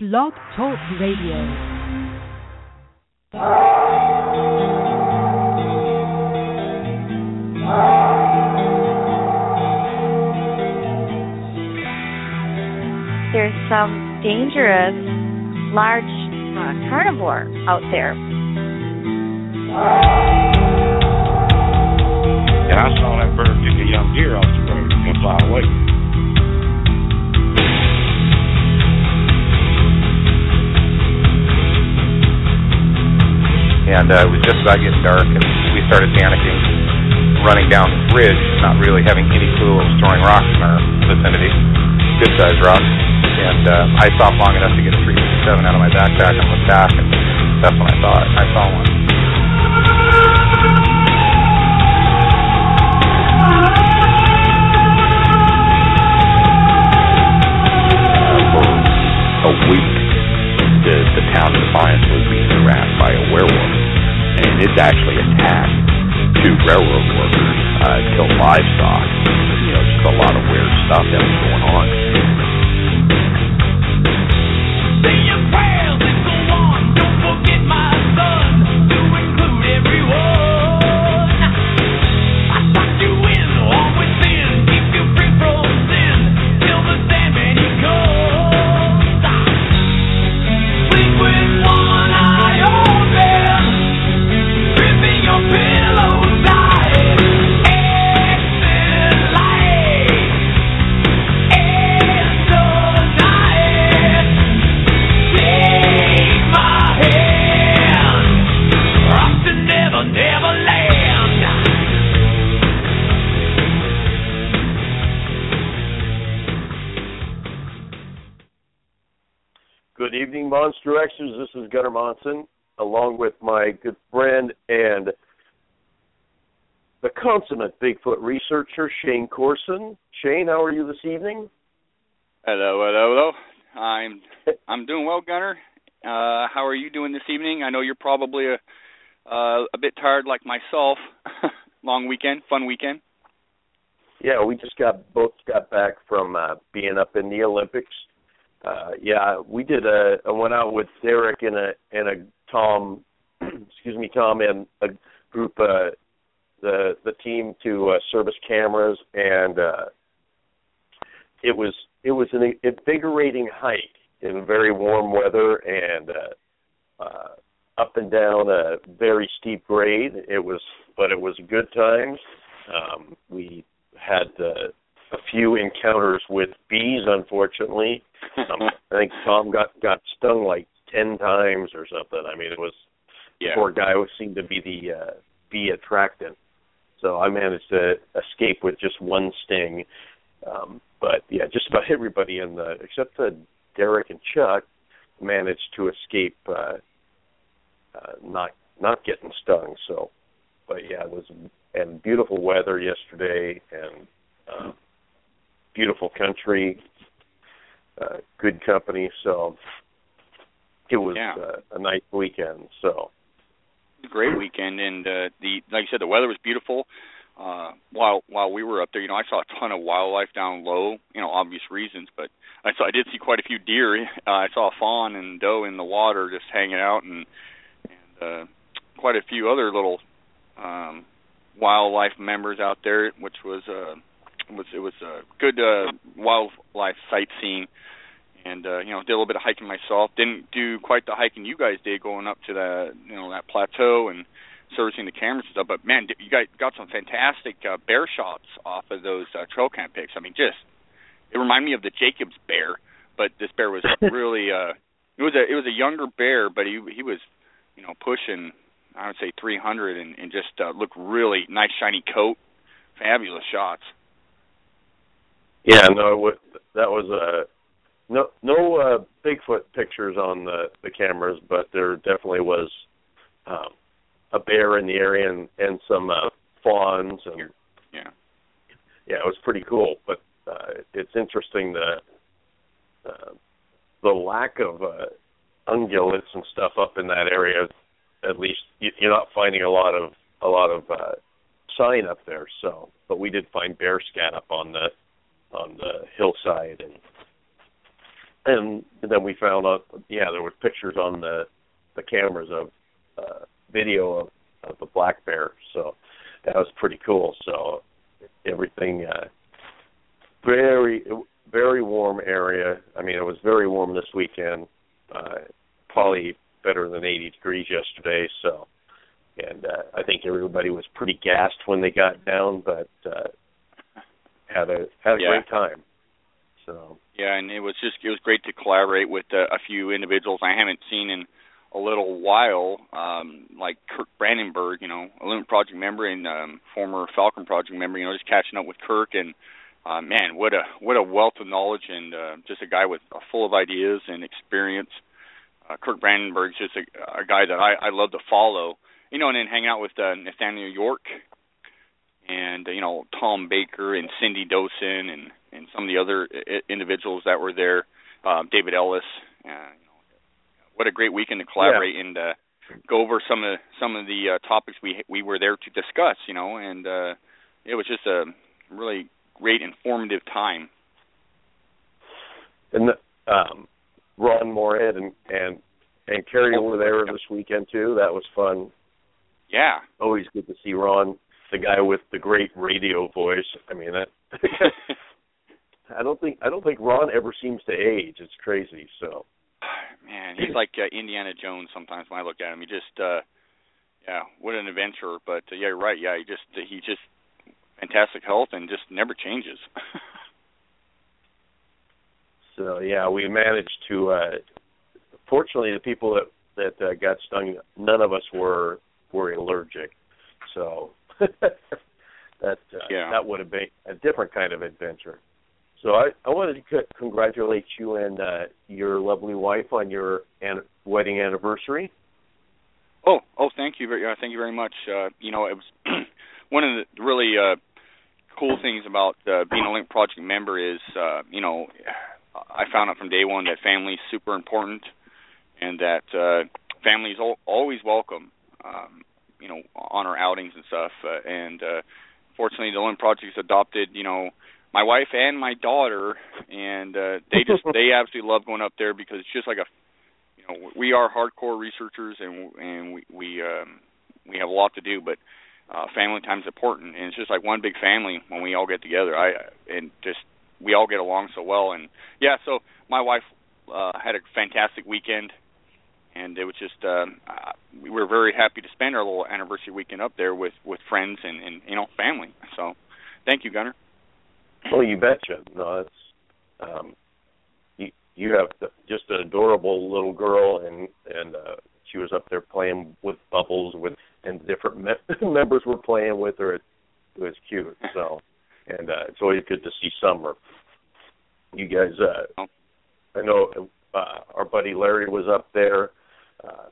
Blog Talk Radio. There's some dangerous large uh, carnivore out there. And I saw that bird pick a young deer off the road and fly away. And uh, it was just about getting dark, and we started panicking, running down this ridge, not really having any clue what was throwing rocks in our vicinity, good sized rocks. And uh, I stopped long enough to get a 357 out of my backpack and look back, and that's when I saw it. I saw one. It's actually attacked two railroad workers, uh, killed livestock. You know, just a lot of weird stuff that was going on. Monson, along with my good friend and the consummate Bigfoot researcher, Shane Corson. Shane, how are you this evening? Hello, hello, hello. I'm I'm doing well, Gunnar. Uh, how are you doing this evening? I know you're probably a uh, a bit tired, like myself. Long weekend, fun weekend. Yeah, we just got both got back from uh, being up in the Olympics. Uh, yeah, we did a. I went out with Derek and a and a Tom, excuse me, Tom and a group. Uh, the the team to uh, service cameras and uh, it was it was an invigorating hike in very warm weather and uh, uh, up and down a very steep grade. It was, but it was good times. Um, we had uh, a few encounters with bees, unfortunately. Um, I think Tom got got stung like ten times or something. I mean, it was Yeah. poor guy who seemed to be the uh, bee attractant. So I managed to escape with just one sting. Um, but yeah, just about everybody in the except uh, Derek and Chuck managed to escape uh, uh, not not getting stung. So, but yeah, it was and beautiful weather yesterday and uh, beautiful country, uh, good company. So it was Yeah. uh, a nice weekend. So Great weekend, and uh, the like you said, the weather was beautiful. Uh, while while we were up there, you know, I saw a ton of wildlife down low. You know, obvious reasons, but I saw I did see quite a few deer. Uh, I saw a fawn and doe in the water just hanging out, and and uh, quite a few other little um, wildlife members out there, which was uh, was it was a good uh, wildlife sightseeing. And uh, you know, did a little bit of hiking myself. Didn't do quite the hiking you guys did, going up to the you know that plateau and servicing the cameras and stuff. But man, you guys got some fantastic uh, bear shots off of those uh, trail cam pics. I mean, just it reminded me of the Jacobs bear, but this bear was really uh, it was a it was a younger bear, but he he was you know pushing I would say 300 and, and just uh, looked really nice shiny coat, fabulous shots. Yeah, no, that was a no no uh, Bigfoot pictures on the the cameras, but there definitely was um, a bear in the area and and some uh, fawns and Yeah. yeah, it was pretty cool. But uh, it's interesting the uh, the lack of uh, ungulates and stuff up in that area. At least you- you're not finding a lot of a lot of uh, sign up there. So, but we did find bear scat up on the on the hillside and and then we found out, yeah, there was pictures on the the cameras of uh, video of, of the black bear. So that was pretty cool. So everything uh, very very warm area. I mean, it was very warm this weekend. Uh, probably better than 80 degrees yesterday. So, and uh, I think everybody was pretty gassed when they got down, but uh, had a had a Yeah. great time. So Yeah, and it was just it was great to collaborate with uh, a few individuals I haven't seen in a little while, um, like Kirk Brandenburg, you know, a Olympic Project member and um, former Falcon Project member. You know, just catching up with Kirk and uh, man, what a what a wealth of knowledge and uh, just a guy with uh, full of ideas and experience. Uh, Kirk Brandenburg's just a, a guy that I, I love to follow. You know, and then hanging out with uh, Nathaniel York and you know Tom Baker and Cindy Dosen and and some of the other individuals that were there, uh, David Ellis. Uh, you know, what a great weekend to collaborate and uh, go over some of some of the uh, topics we we were there to discuss. You know, and uh, it was just a really great informative time. and the, um, Ron Morehead and and and Carrie Oh, were there yeah. this weekend too. That was fun. Yeah, Always good to see Ron, the guy with the great radio voice. I mean that. I don't think I don't think Ron ever seems to age. It's crazy. So man, he's like uh, Indiana Jones sometimes when I look at him. He just, uh, yeah, what an adventurer. But uh, yeah, you're right. Yeah, he just he just fantastic health and just never changes. so yeah, we managed to. uh Fortunately, the people that that uh, got stung, none of us were were allergic. So that uh, Yeah. that would have been a different kind of adventure. So I, I wanted to c- congratulate you and uh, your lovely wife on your an- wedding anniversary. Oh, oh, thank you very, uh, thank you very much. Uh, you know, it was one of the really uh, cool things about uh, being a Olympic Project member is, uh, you know, I found out from day one that family is super important, and that uh, family is al- always welcome. Um, you know, on our outings and stuff. Uh, and uh, fortunately, the Olympic Project has adopted, you know, my wife and my daughter, and uh, they just they absolutely love going up there because it's just like a you know we are hardcore researchers and and we we um we have a lot to do but uh family time's important and it's just like one big family when we all get together i and just we all get along so well and yeah so my wife uh had a fantastic weekend and it was just uh, we were very happy to spend our little anniversary weekend up there with with friends and and you know family so thank you Gunnar Oh, you betcha. No, it's um, you you have the, just an adorable little girl, and and uh, she was up there playing with bubbles with, and different me- members were playing with her. It, it was cute. So, and uh, it's always good to see Summer. You guys, uh, I know uh, our buddy Larry was up there. Uh,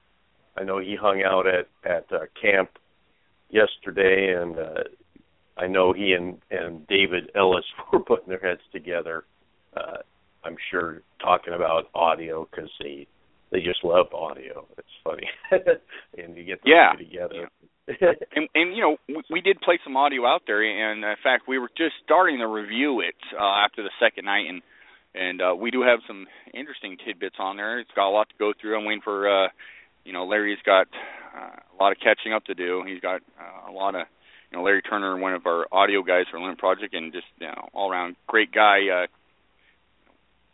I know he hung out at at uh, camp yesterday, and uh, I know he and and David Ellis were putting their heads together. Uh, I'm sure talking about audio because they they just love audio. It's funny, and you get them Yeah. together. and and you know we, we did play some audio out there and in fact we were just starting to review it uh after the second night and and uh we do have some interesting tidbits on there. It's got a lot to go through. I'm waiting for uh you know larry's got uh, a lot of catching up to do. He's got uh, a lot of you know larry turner one of our audio guys for Olympic Project and just you know all around great guy. Uh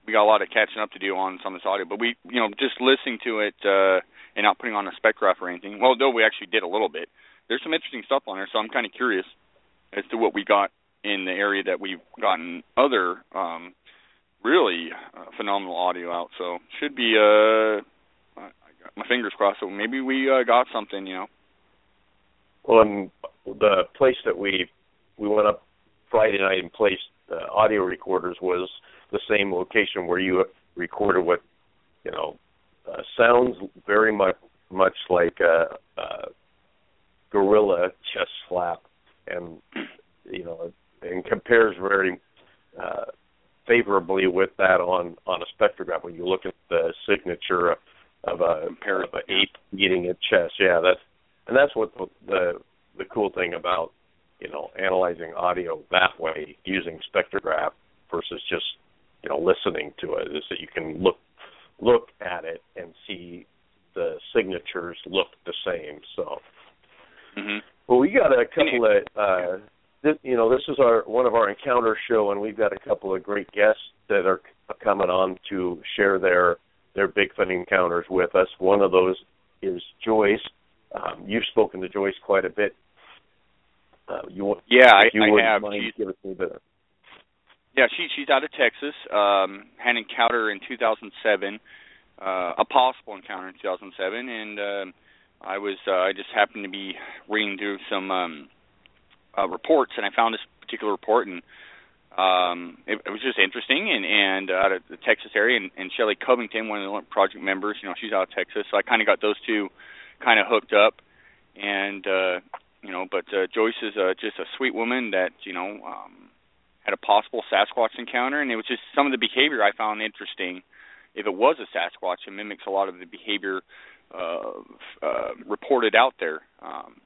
we got a lot of catching up to do on some of this audio but we you know just listening to it uh and not putting on a spectrograph or anything. Well though we actually did a little bit. There's some interesting stuff on there, so I'm kind of curious as to what we got in the area that we've gotten other um, really uh, phenomenal audio out. So should be uh, my fingers crossed. So maybe we uh, got something, you know. Well, and the place that we we went up Friday night and placed the audio recorders was the same location where you recorded what you know uh, sounds very much much like a, a gorilla chest slap, and you know and compares very uh, favorably with that on on a spectrograph when you look at the signature of, of a it, of a yeah. ape eating its chest. Yeah, that's and that's what the, the the cool thing about you know analyzing audio that way using spectrograph versus just you know listening to it is that you can look look at it and see the signatures look the same. So, hmm well, we got a couple of uh, you know this is our one of our encounter show, and we've got a couple of great guests that are coming on to share their their Bigfoot encounters with us. One of those is Joyce. Um, you've spoken to Joyce quite a bit. Uh, you want, Yeah, I, you I have. mind She's, give us a bit. Of, yeah, she she's out of Texas. Um, had an encounter in 2007, uh, a possible encounter in 2007, and um, I was uh, I just happened to be reading through some um, uh, reports, and I found this particular report, and um, it, it was just interesting. And and uh, out of the Texas area, and, and Shelley Covington, one of the project members, you know, she's out of Texas, so I kind of got those two kind of hooked up, and uh, you know, but uh, Joyce is uh, just a sweet woman that you know. Um, had a possible Sasquatch encounter, and it was just some of the behavior I found interesting. If it was a Sasquatch, it mimics a lot of the behavior uh, uh, reported out there. Um,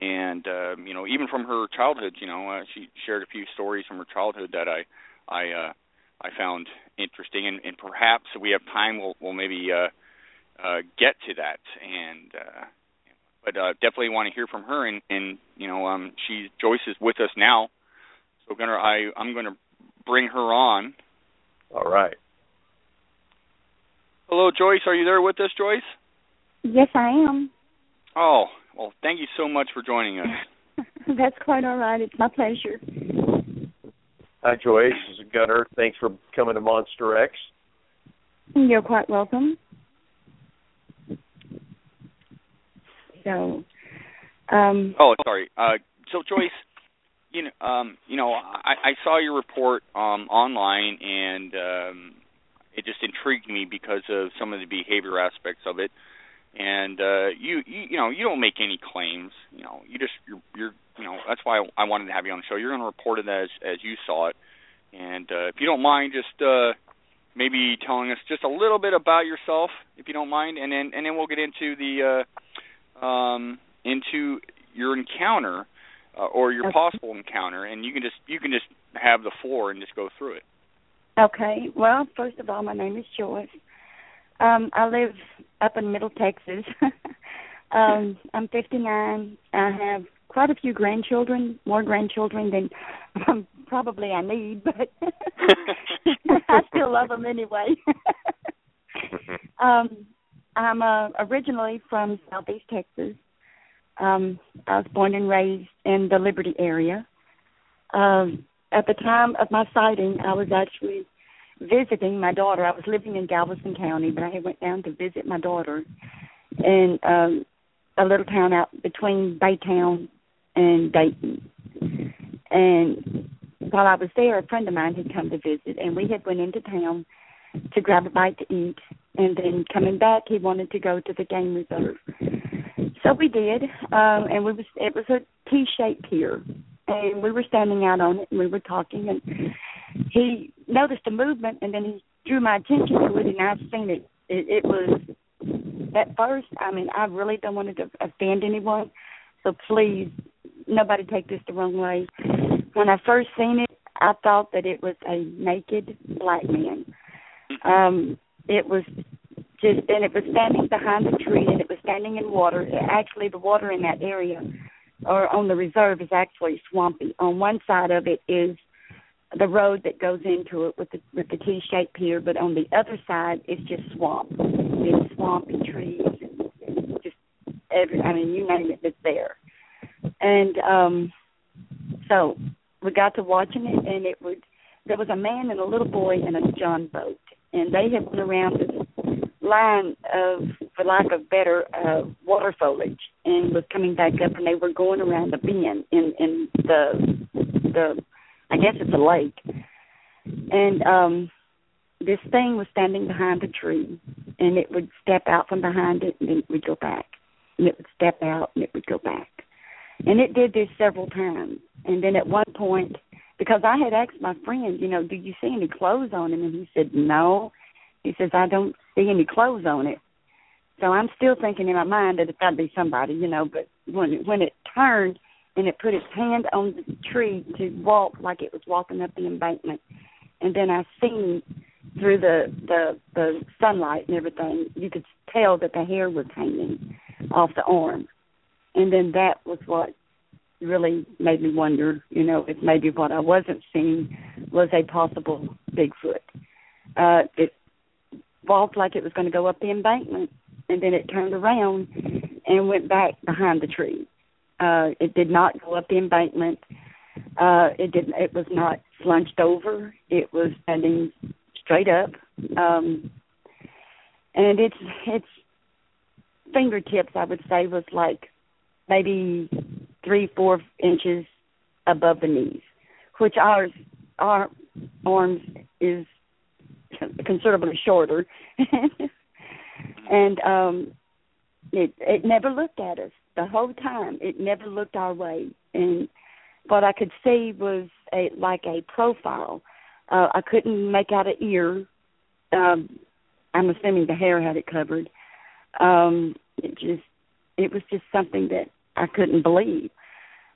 and uh, you know, even from her childhood, you know, uh, she shared a few stories from her childhood that I, I, uh, I found interesting, and, and perhaps if we have time, we'll, we'll maybe uh, uh, get to that. And uh, but uh, definitely want to hear from her. And, and you know, um, she Joyce is with us now. So gonna I I'm gonna bring her on. all right. Hello, Joyce. Are you there with us, Joyce? Yes, I am. Oh, well, thank you so much for joining us. That's quite all right. It's my pleasure. Hi, Joyce. This is Gunnar. Thanks for coming to Monster X. You're quite welcome. So, um, Oh, sorry. Uh, so Joyce, you know, um, you know, I, I saw your report um, online, and um, it just intrigued me because of some of the behavior aspects of it. And uh, you, you, you know, you don't make any claims. You know, you just you're, you're you know, that's why I wanted to have you on the show. You're going to report it as as you saw it, and uh, if you don't mind, just uh, maybe telling us just a little bit about yourself, if you don't mind, and then and then we'll get into the uh, um, into your encounter uh, or your Okay. possible encounter, and you can just you can just have the floor and just go through it. okay. Well, first of all, my name is Joyce. Um, I live up in Middle Texas. um, I'm 59. I have quite a few grandchildren, more grandchildren than um, probably I need, but I still love them anyway. um, I'm uh, originally from Southeast Texas. Um, I was born and raised in the Liberty area. Um, at the time of my sighting, I was actually visiting my daughter. I was living in Galveston County, but I had went down to visit my daughter in um, a little town out between Baytown and Dayton. And while I was there, a friend of mine had come to visit, and we had went into town to grab a bite to eat. And then coming back, he wanted to go to the game reserve. So we did, um, and we was it was a T-shaped pier, and we were standing out on it, and we were talking, and he noticed a movement, and then he drew my attention to it, and I've seen it. It, it was at first. I mean, I really don't want to offend anyone, so please, nobody take this the wrong way. When I first seen it, I thought that it was a naked black man. Um, it was just, and it was standing behind a tree, and it was standing in water. Actually, the water in that area, or on the reserve, is actually swampy. On one side of it is the road that goes into it with the with the T-shaped pier, but on the other side it's just swamp. It's swampy trees, and just every. I mean, you name it, it's there. And um, so we got to watching it, and it was there was a man and a little boy in a John boat, and they had went around this line of, for lack of better, uh, water foliage, and was coming back up, and they were going around the bend in in the the I guess it's a lake. And um this thing was standing behind a tree and it would step out from behind it and then it would go back. And it would step out and it would go back. And it did this several times. And then at one point because I had asked my friend, you know, do you see any clothes on him? And he said, No. He says, I don't see any clothes on it. So I'm still thinking in my mind that it's gotta be somebody, you know, but when when it turned and it put its hand on the tree to walk like it was walking up the embankment. and then I seen through the the the sunlight and everything, you could tell that the hair was hanging off the arm, and then that was what really made me wonder, you know, if maybe what I wasn't seeing was a possible Bigfoot. Uh, it walked like it was going to go up the embankment, and then it turned around and went back behind the tree. Uh, it did not go up the embankment. Uh, it didn't. It was not slunched over. It was standing straight up, um, and its its fingertips, I would say, was like maybe three, four inches above the knees, which ours our arms is considerably shorter, and um, it it never looked at us the whole time. It never looked our way, and what I could see was a like a profile. Uh, I couldn't make out an ear. Um, I'm assuming the hair had it covered. Um, it just it was just something that I couldn't believe.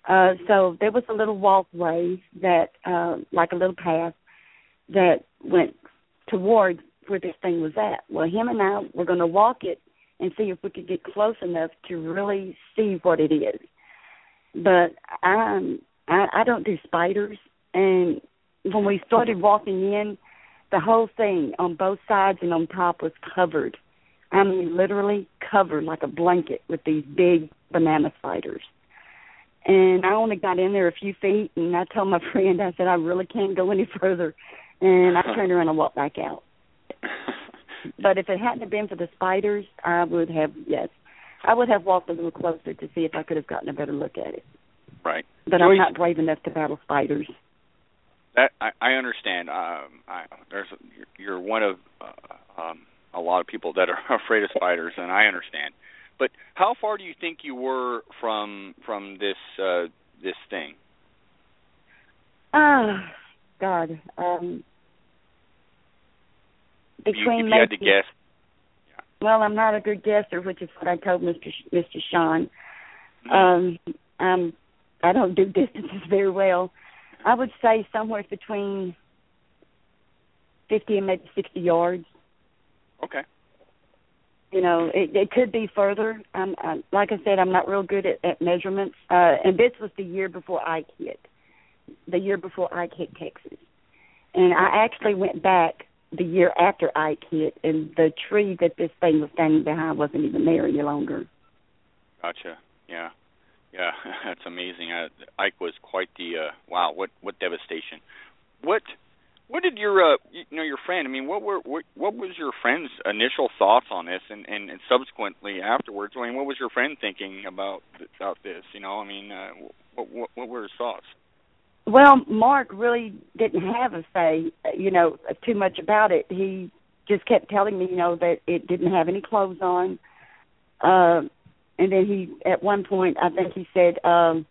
Uh, so there was a little walkway that, uh, like a little path, that went towards where this thing was at. Well, him and I were going to walk it and see if we could get close enough to really see what it is. But I'm I, I don't do spiders, and when we started walking in, the whole thing on both sides and on top was covered. I mean, literally covered like a blanket with these big banana spiders. And I only got in there a few feet, and I told my friend, I said, I really can't go any further. And I turned around and walked back out. But if it hadn't been for the spiders, I would have, yes, I would have walked a little closer to see if I could have gotten a better look at it. Right. But Joyce, I'm not brave enough to battle spiders. That I, I understand. Um, I, there's you're one of uh, um, a lot of people that are afraid of spiders, and I understand. But how far do you think you were from from this uh, this thing? Ah, uh, God. Um, between if you had to guess. Well, I'm not a good guesser, which is what I told Mr. Sh- Mr. Sean. Mm-hmm. Um, um, I don't do distances very well. I would say somewhere between fifty and maybe sixty yards. Okay. You know, it, it could be further. Um, I, like I said, I'm not real good at, at measurements. Uh, and this was the year before Ike hit, the year before Ike hit Texas. And I actually went back the year after Ike hit, and the tree that this thing was standing behind wasn't even there any longer. Gotcha. Yeah. Yeah, that's amazing. Uh, Ike was quite the uh, wow. What what devastation. What what did your uh, you know your friend? I mean, what were what, what was your friend's initial thoughts on this, and, and and subsequently afterwards? I mean, what was your friend thinking about about this? You know, I mean, uh, what what, what were his thoughts? Well, Mark really didn't have a say, you know, too much about it. He just kept telling me, you know, that it didn't have any clothes on. Uh, and then he, at one point, I think he said, um,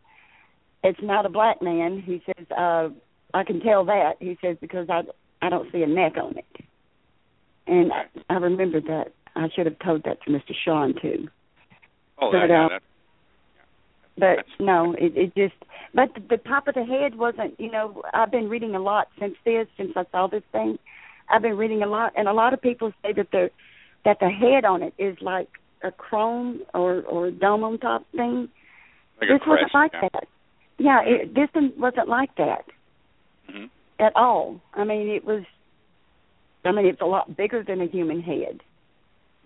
"It's not a black man." He says, uh, "I can tell that." He says because I I don't see a neck on it. And I, I remember that. I should have told that to Mr. Sean too. Oh, but, yeah, uh, but no, it, it just. But the, the top of the head wasn't. You know, I've been reading a lot since this, since I saw this thing. I've been reading a lot, and a lot of people say that the that the head on it is like a chrome or or dome on top thing. Like this crest, wasn't like yeah. that. Yeah, it, this one wasn't like that mm-hmm. at all. I mean, it was. I mean, it's a lot bigger than a human head.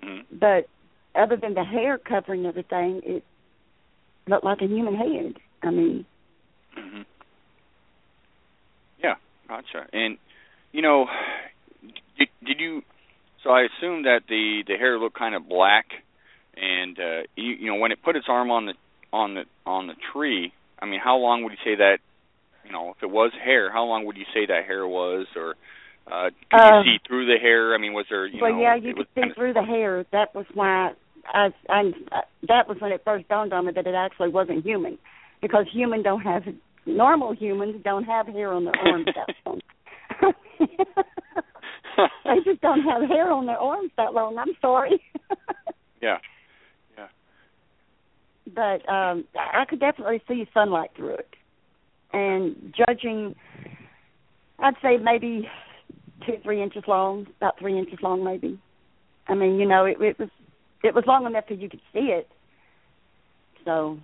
Mm-hmm. But other than the hair covering everything, it looked like a human head. I mean. Mm-hmm. Yeah, gotcha. And you know, did, did you? So I assume that the the hair looked kind of black, and uh, you, you know when it put its arm on the on the on the tree. I mean, how long would you say that? You know, if it was hair, how long would you say that hair was, or uh, could Uh, you see through the hair? I mean, was there? You well, know, yeah, you could see of- through the hair. That was why I, I, I that was when it first dawned on me that it actually wasn't human, because human don't have normal humans don't have hair on their arms that long. they just don't have hair on their arms that long. I'm sorry. yeah. Yeah. But um I could definitely see sunlight through it. And judging I'd say maybe two, three inches long, about three inches long, maybe. I mean, you know, it, it was it was long enough that you could see it. So.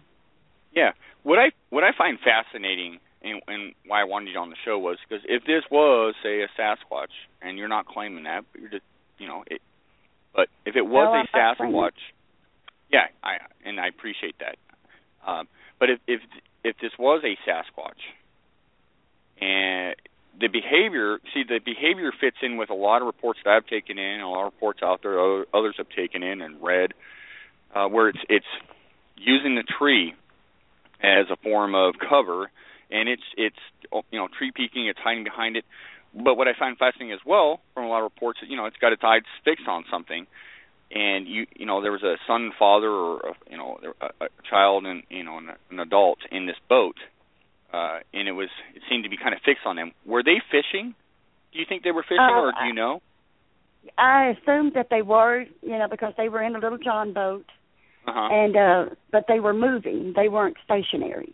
Yeah, what I what I find fascinating and, and why I wanted you on the show was because if this was, say, a Sasquatch, and you're not claiming that, but you're just, you know, it. But if it was no, a Sasquatch, yeah, I and I appreciate that. Um, but if if if this was a Sasquatch, and the behavior, see, the behavior fits in with a lot of reports that I've taken in, a lot of reports out there others have taken in and read, uh, where it's it's using the tree as a form of cover, and it's it's you know tree peeking, it's hiding behind it. But what I find fascinating as well from a lot of reports, you know, it's got its eyes fixed on something, and you you know there was a son father or a, you know a, a child and you know an, an adult in this boat uh, and it was it seemed to be kind of fixed on them. Were they fishing? Do you think they were fishing, uh, or do you know? I assumed that they were, you know, because they were in a little John boat, uh-huh. and uh but they were moving. They weren't stationary,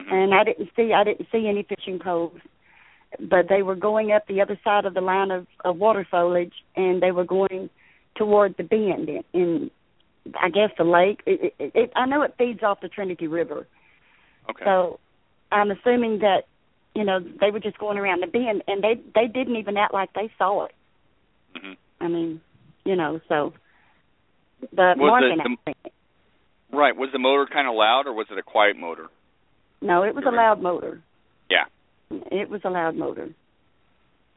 mm-hmm. and I didn't see I didn't see any fishing poles, but they were going up the other side of the line of, of water foliage, and they were going toward the bend in, in I guess the lake. It, it, it, I know it feeds off the Trinity River. Okay. So I'm assuming that you know they were just going around the bend, and they they didn't even act like they saw it. Mm-hmm. I mean, you know, so the was Morgan. The, the, right. Was the motor kind of loud, or was it a quiet motor? No, it was a loud motor. Yeah. It was a loud motor.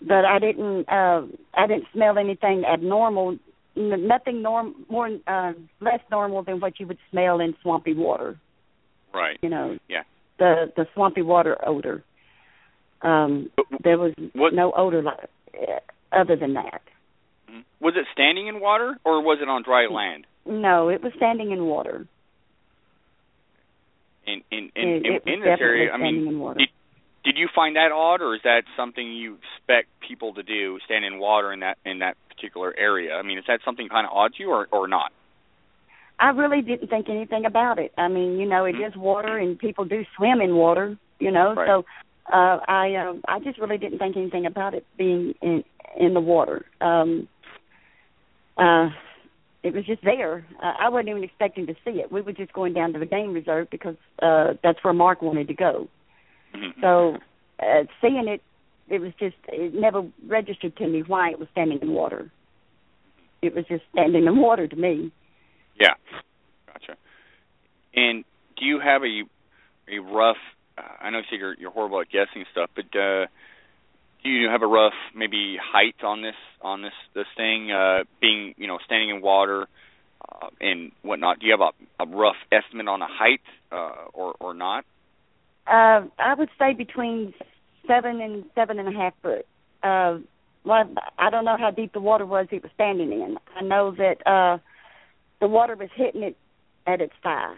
But I didn't uh I didn't smell anything abnormal nothing norm more uh less normal than what you would smell in swampy water. Right. You know. Yeah the the swampy water odor. Um, there was what, no odor like, other than that. Mm-hmm. Was it standing in water or was it on dry land? No, it was standing in water. In in in, in, in this area, I mean, did, did you find that odd, or is that something you expect people to do, stand in water in that in that particular area? I mean, is that something kind of odd to you, or or not? I really didn't think anything about it. I mean, you know, it mm-hmm. water, and people do swim in water. You know, right. so uh, I um, I just really didn't think anything about it being in in the water. Um, uh, it was just there. Uh, I wasn't even expecting to see it. We were just going down to the game reserve because uh, that's where Mark wanted to go. Mm-hmm. So uh, seeing it, it was just it never registered to me why it was standing in water. It was just standing in water to me. Yeah, gotcha. And do you have a a rough? Uh, I know you you're you're horrible at guessing stuff, but uh, do you have a rough maybe height on this on this this thing uh, being you know standing in water uh, and whatnot? Do you have a, a rough estimate on a height uh, or or not? Uh, I would say between seven and seven and a half foot. Uh, well, I don't know how deep the water was he was standing in. I know that uh the water was hitting it at its thigh,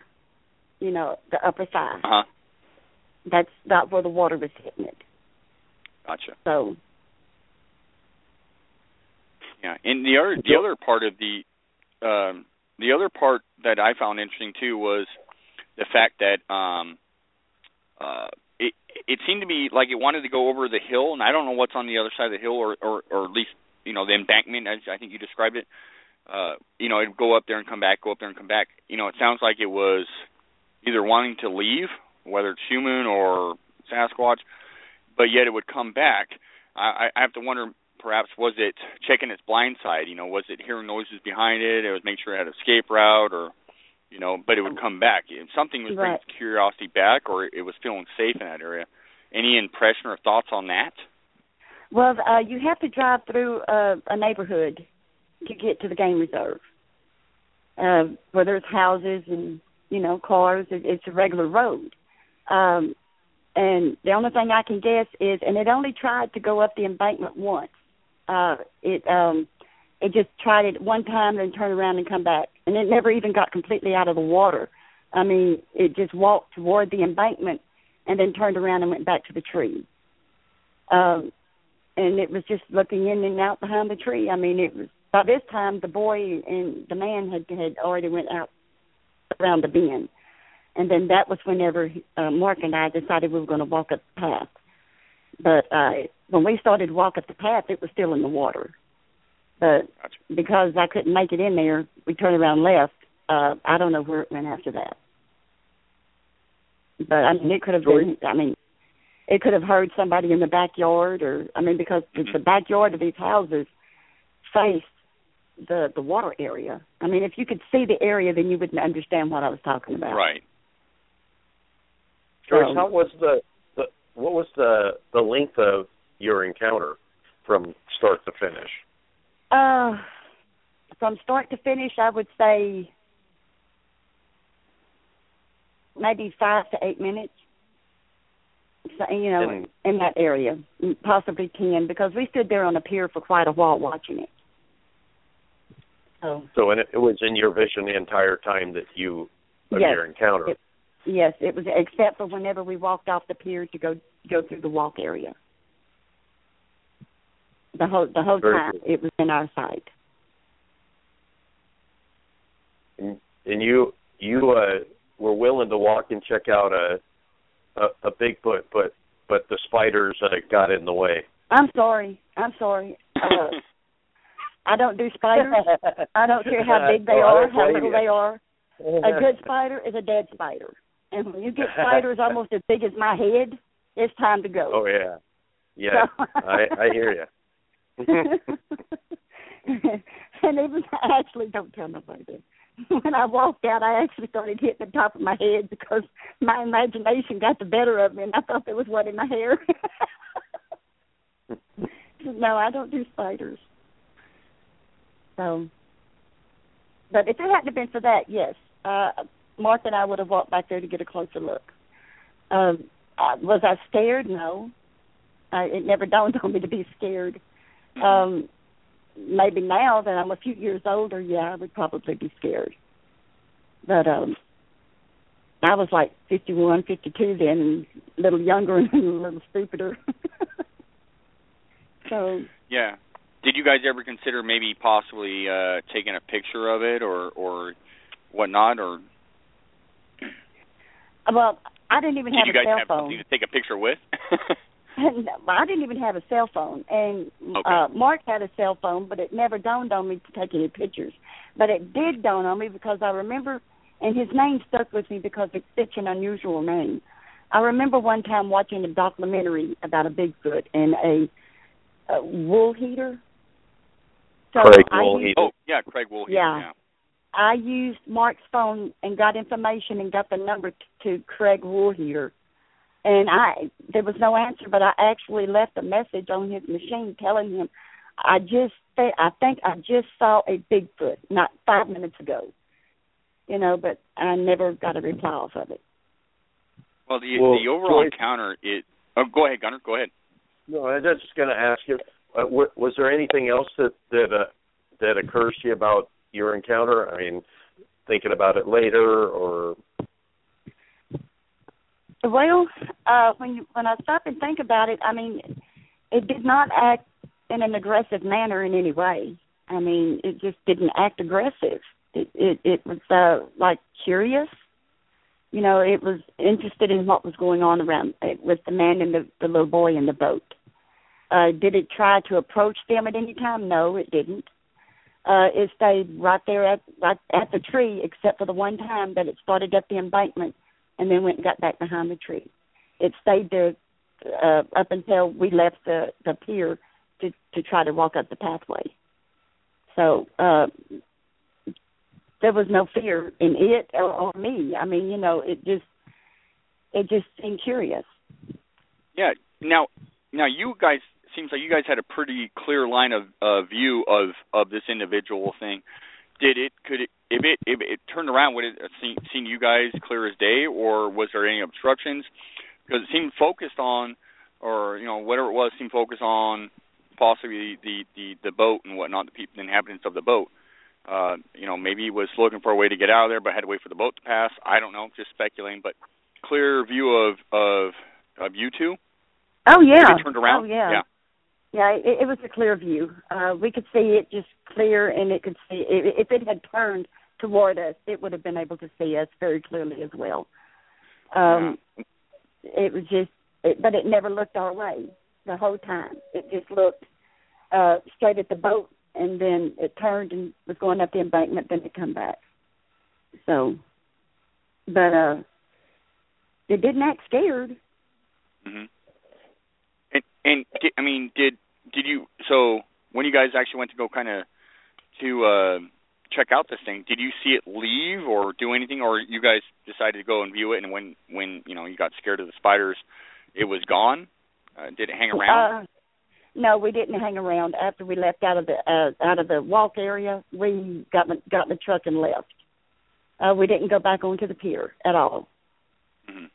you know, the upper thigh. Uh huh. That's not where the water was hitting it. Gotcha. So. Yeah, and the other the other part of the um, the other part that I found interesting too was the fact that um, uh, it it seemed to be like it wanted to go over the hill, and I don't know what's on the other side of the hill, or or, or at least you know the embankment, as I think you described it uh, you know, it'd go up there and come back, go up there and come back. You know, it sounds like it was either wanting to leave, whether it's human or Sasquatch, but yet it would come back. I, I have to wonder, perhaps was it checking its blind side? You know, was it hearing noises behind it? It was making sure it had an escape route, or you know, but it would come back. Something was bringing right. curiosity back, or it was feeling safe in that area. Any impression or thoughts on that? Well, uh, you have to drive through uh, a neighborhood to get to the game reserve. Uh, where there's houses and you know cars, it, it's a regular road. Um, and the only thing I can guess is, and it only tried to go up the embankment once. Uh, it um, it just tried it one time, then turned around and come back, and it never even got completely out of the water. I mean, it just walked toward the embankment and then turned around and went back to the tree. Um, and it was just looking in and out behind the tree. I mean, it was by this time, the boy and the man had had already went out around the bend, and then that was whenever uh, Mark and I decided we were going to walk up the path. but uh, when we started to walk up the path, it was still in the water. But Gotcha. because I couldn't make it in there, we turned around left. Uh, I don't know where it went after that. But I mean, it could have been. I mean, it could have heard somebody in the backyard, or I mean, because the, the backyard of these houses faced the the water area. I mean, if you could see the area, then you wouldn't understand what I was talking about. Right. Joyce, Um, how was the, the what was the the length of your encounter from start to finish? Uh, from start to finish, I would say maybe five to eight minutes. So, you know, And- in that area, possibly ten, because we stood there on the pier for quite a while watching it. So So and it, it was in your vision the entire time that you of Yes. your encounter. It- yes, it was except for whenever we walked off the pier to go go through the walk area. The whole the whole Very time good. it was in our sight. and, and you you uh were willing to walk and check out a a, a Bigfoot, but but the spiders uh, got in the way. I'm sorry. I'm sorry. Uh, I don't do spiders. I don't care how big they are, how little they are. A good spider is a dead spider. And when you get spiders almost as big as my head, it's time to go. Oh yeah, yeah. So- I I hear you. and even I actually don't tell nobody this. When I walked out, I actually started hitting the top of my head because my imagination got the better of me, and I thought there was one in my hair. no, I don't do spiders. So, but if it hadn't been for that, yes, uh, Mark and I would have walked back there to get a closer look. Um, uh, was I scared? No. I, it never dawned on me to be scared. Um, maybe now that I'm a few years older, yeah, I would probably be scared. But um I was like fifty one, fifty two then a little younger and a little stupider. so Yeah. Did you guys ever consider maybe possibly uh taking a picture of it or or whatnot or well, I didn't even did have you a cell have phone. something to take a picture with? I didn't even have a cell phone, and Okay. uh Mark had a cell phone, but it never dawned on me to take any pictures. But it did dawn on me because I remember, and his name stuck with me because it's such an unusual name. I remember one time watching a documentary about a Bigfoot and a, a Woolheater. So Craig I used- oh, yeah, Craig Woolhead. Yeah. yeah. I used Mark's phone and got information and got the number t- to Craig Woolheater. And I there was no answer, but I actually left a message on his machine telling him I just th- I think I just saw a Bigfoot not five minutes ago. You know, but I never got a reply off of it. Well, the Well, the overall encounter it Oh, go ahead, Gunnar. Go ahead. No, I was just going to ask you, uh, wa- was there anything else that that uh, that occurs to you about your encounter? I mean, thinking about it later, or Well, uh when you when I stop and think about it, I mean it did not act in an aggressive manner in any way. I mean, it just didn't act aggressive. It it, it was uh like curious. You know, it was interested in what was going on around it with the man and the, the little boy in the boat. Uh did it try to approach them at any time? No, it didn't. Uh it stayed right there at right at the tree except for the one time that it started up the embankment and then went and got back behind the tree. It stayed there uh, up until we left the the pier to to try to walk up the pathway. So uh, there was no fear in it or, or me. I mean, you know, it just it just seemed curious. Yeah. Now, now you guys seems like you guys had a pretty clear line of uh, view of of this individual thing. Did it? Could it? If it if it turned around, would it have seen, seen you guys clear as day, or was there any obstructions? Because it seemed focused on, or you know whatever it was, seemed focused on possibly the the the boat and whatnot, the people, the inhabitants of the boat. Uh, you know, maybe he was looking for a way to get out of there, but had to wait for the boat to pass. I don't know, just speculating. But clear view of of of you two. Oh yeah. If it turned around. Oh yeah. yeah. Yeah, it, it was a clear view. Uh, we could see it just clear, and it could see if, if it had turned toward us, it would have been able to see us very clearly as well. Um, It was just, it, but it never looked our way. the whole time. It just looked uh straight at the boat and then it turned and was going up the embankment then it come back. So but uh it didn't act scared. Mhm. And and I mean, did did you so when you guys actually went to go kind of to uh check out this thing, did you see it leave or do anything or you guys decided to go and view it and when when, you know, you got scared of the spiders, it was gone? Uh, did it hang around? Uh, no, we didn't hang around after we left out of the uh, out of the walk area. We got in- got in the truck and left. Uh, we didn't go back onto the pier at all. Mhm.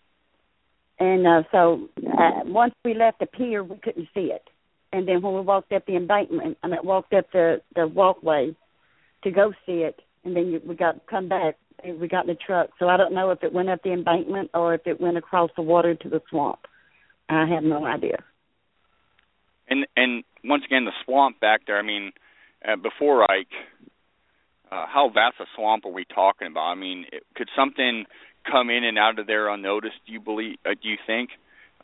And uh, so uh, once we left the pier, we couldn't see it. And then when we walked up the embankment, I mean, walked up the the walkway to go see it, and then you, we got come back and we got in the truck. So I don't know if it went up the embankment or if it went across the water to the swamp. I have no idea. And and once again, the swamp back there. I mean, uh, before Ike, uh, how vast a swamp are we talking about? I mean, it, could something come in and out of there unnoticed? Do you believe? Uh, do you think,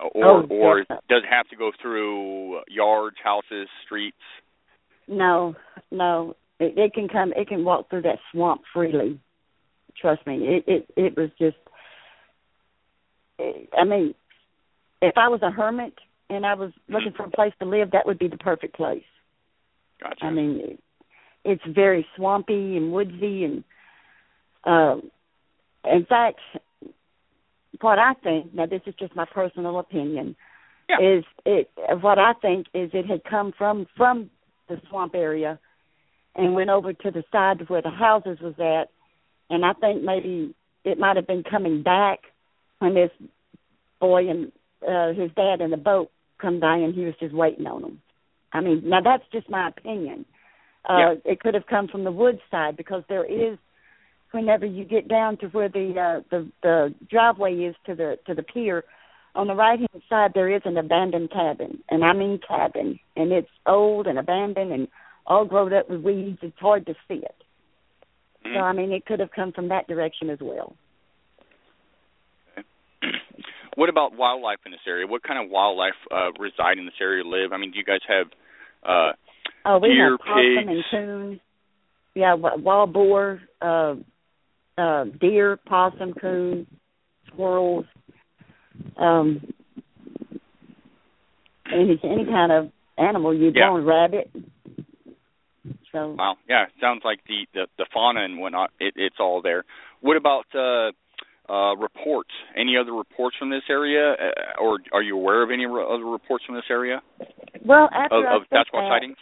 or Oh, or definitely. does it have to go through yards, houses, streets? No, no. It, it can come. It can walk through that swamp freely. Trust me. It it it was just. I mean, if I was a hermit and I was looking for a place to live, that would be the perfect place. Gotcha. I mean, it, it's very swampy and woodsy, and um, in fact, what I think now this is just my personal opinion Yeah. is it what I think is it had come from from the swamp area and went over to the side where the houses was at, and I think maybe it might have been coming back when this boy and uh, his dad in the boat come by, and he was just waiting on them. I mean, now that's just my opinion. Uh, Yeah. It could have come from the woods side because there is, whenever you get down to where the uh, the the driveway is to the to the pier, on the right hand side there is an abandoned cabin, and I mean cabin, and it's old and abandoned and all grown up with weeds. It's hard to see it. So Mhm. I mean, it could have come from that direction as well. what about wildlife in this area? What kind of wildlife uh, reside in this area? Live? I mean, do you guys have? Uh, Oh, we Deer, have possum and coon. Yeah, wild boar, uh, uh, deer, possum, coon, squirrels, um, any any kind of animal you'd Yeah. want, rabbit. So Wow. Yeah, it sounds like the the, the fauna and whatnot. It, it's all there. What about uh, uh, reports? Any other reports from this area, uh, or are you aware of any re- other reports from this area well, after of, I of Sasquatch that, sightings?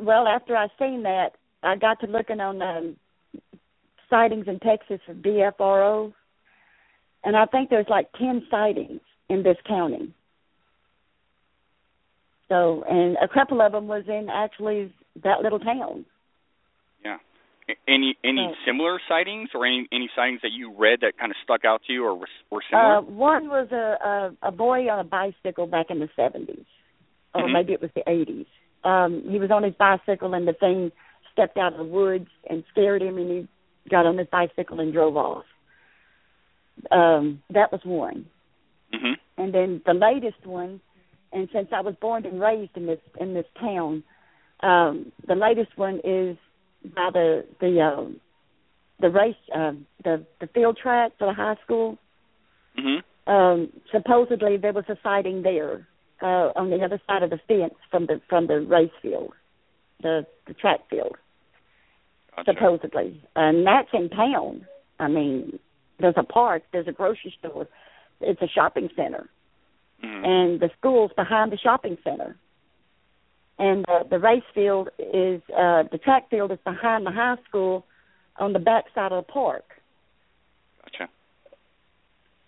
well, after I seen that, I got to looking on um, sightings in Texas for BFRO, and I think there's like ten sightings in this county. So, and a couple of them was in actually that little town. Yeah. Any any Right. similar sightings, or any any sightings that you read that kind of stuck out to you, or were, were similar? Uh, one was a, a a boy on a bicycle back in the seventies, or Mhm. maybe it was the eighties. Um, he was on his bicycle and the thing stepped out of the woods and scared him, and he got on his bicycle and drove off. Um, that was one, hmm and then the latest one. And since I was born and raised in this in this town, um, the latest one is by the the um, the race uh, the the field track for the high school hmm um supposedly there was a sighting there uh on the other side of the fence from the from the race field the the track field Gotcha. supposedly and that's in town i mean there's a park there's a grocery store it's a shopping center Mhm. and the school's behind the shopping center and uh, the race field is uh the track field is behind the high school on the back side of the park Gotcha.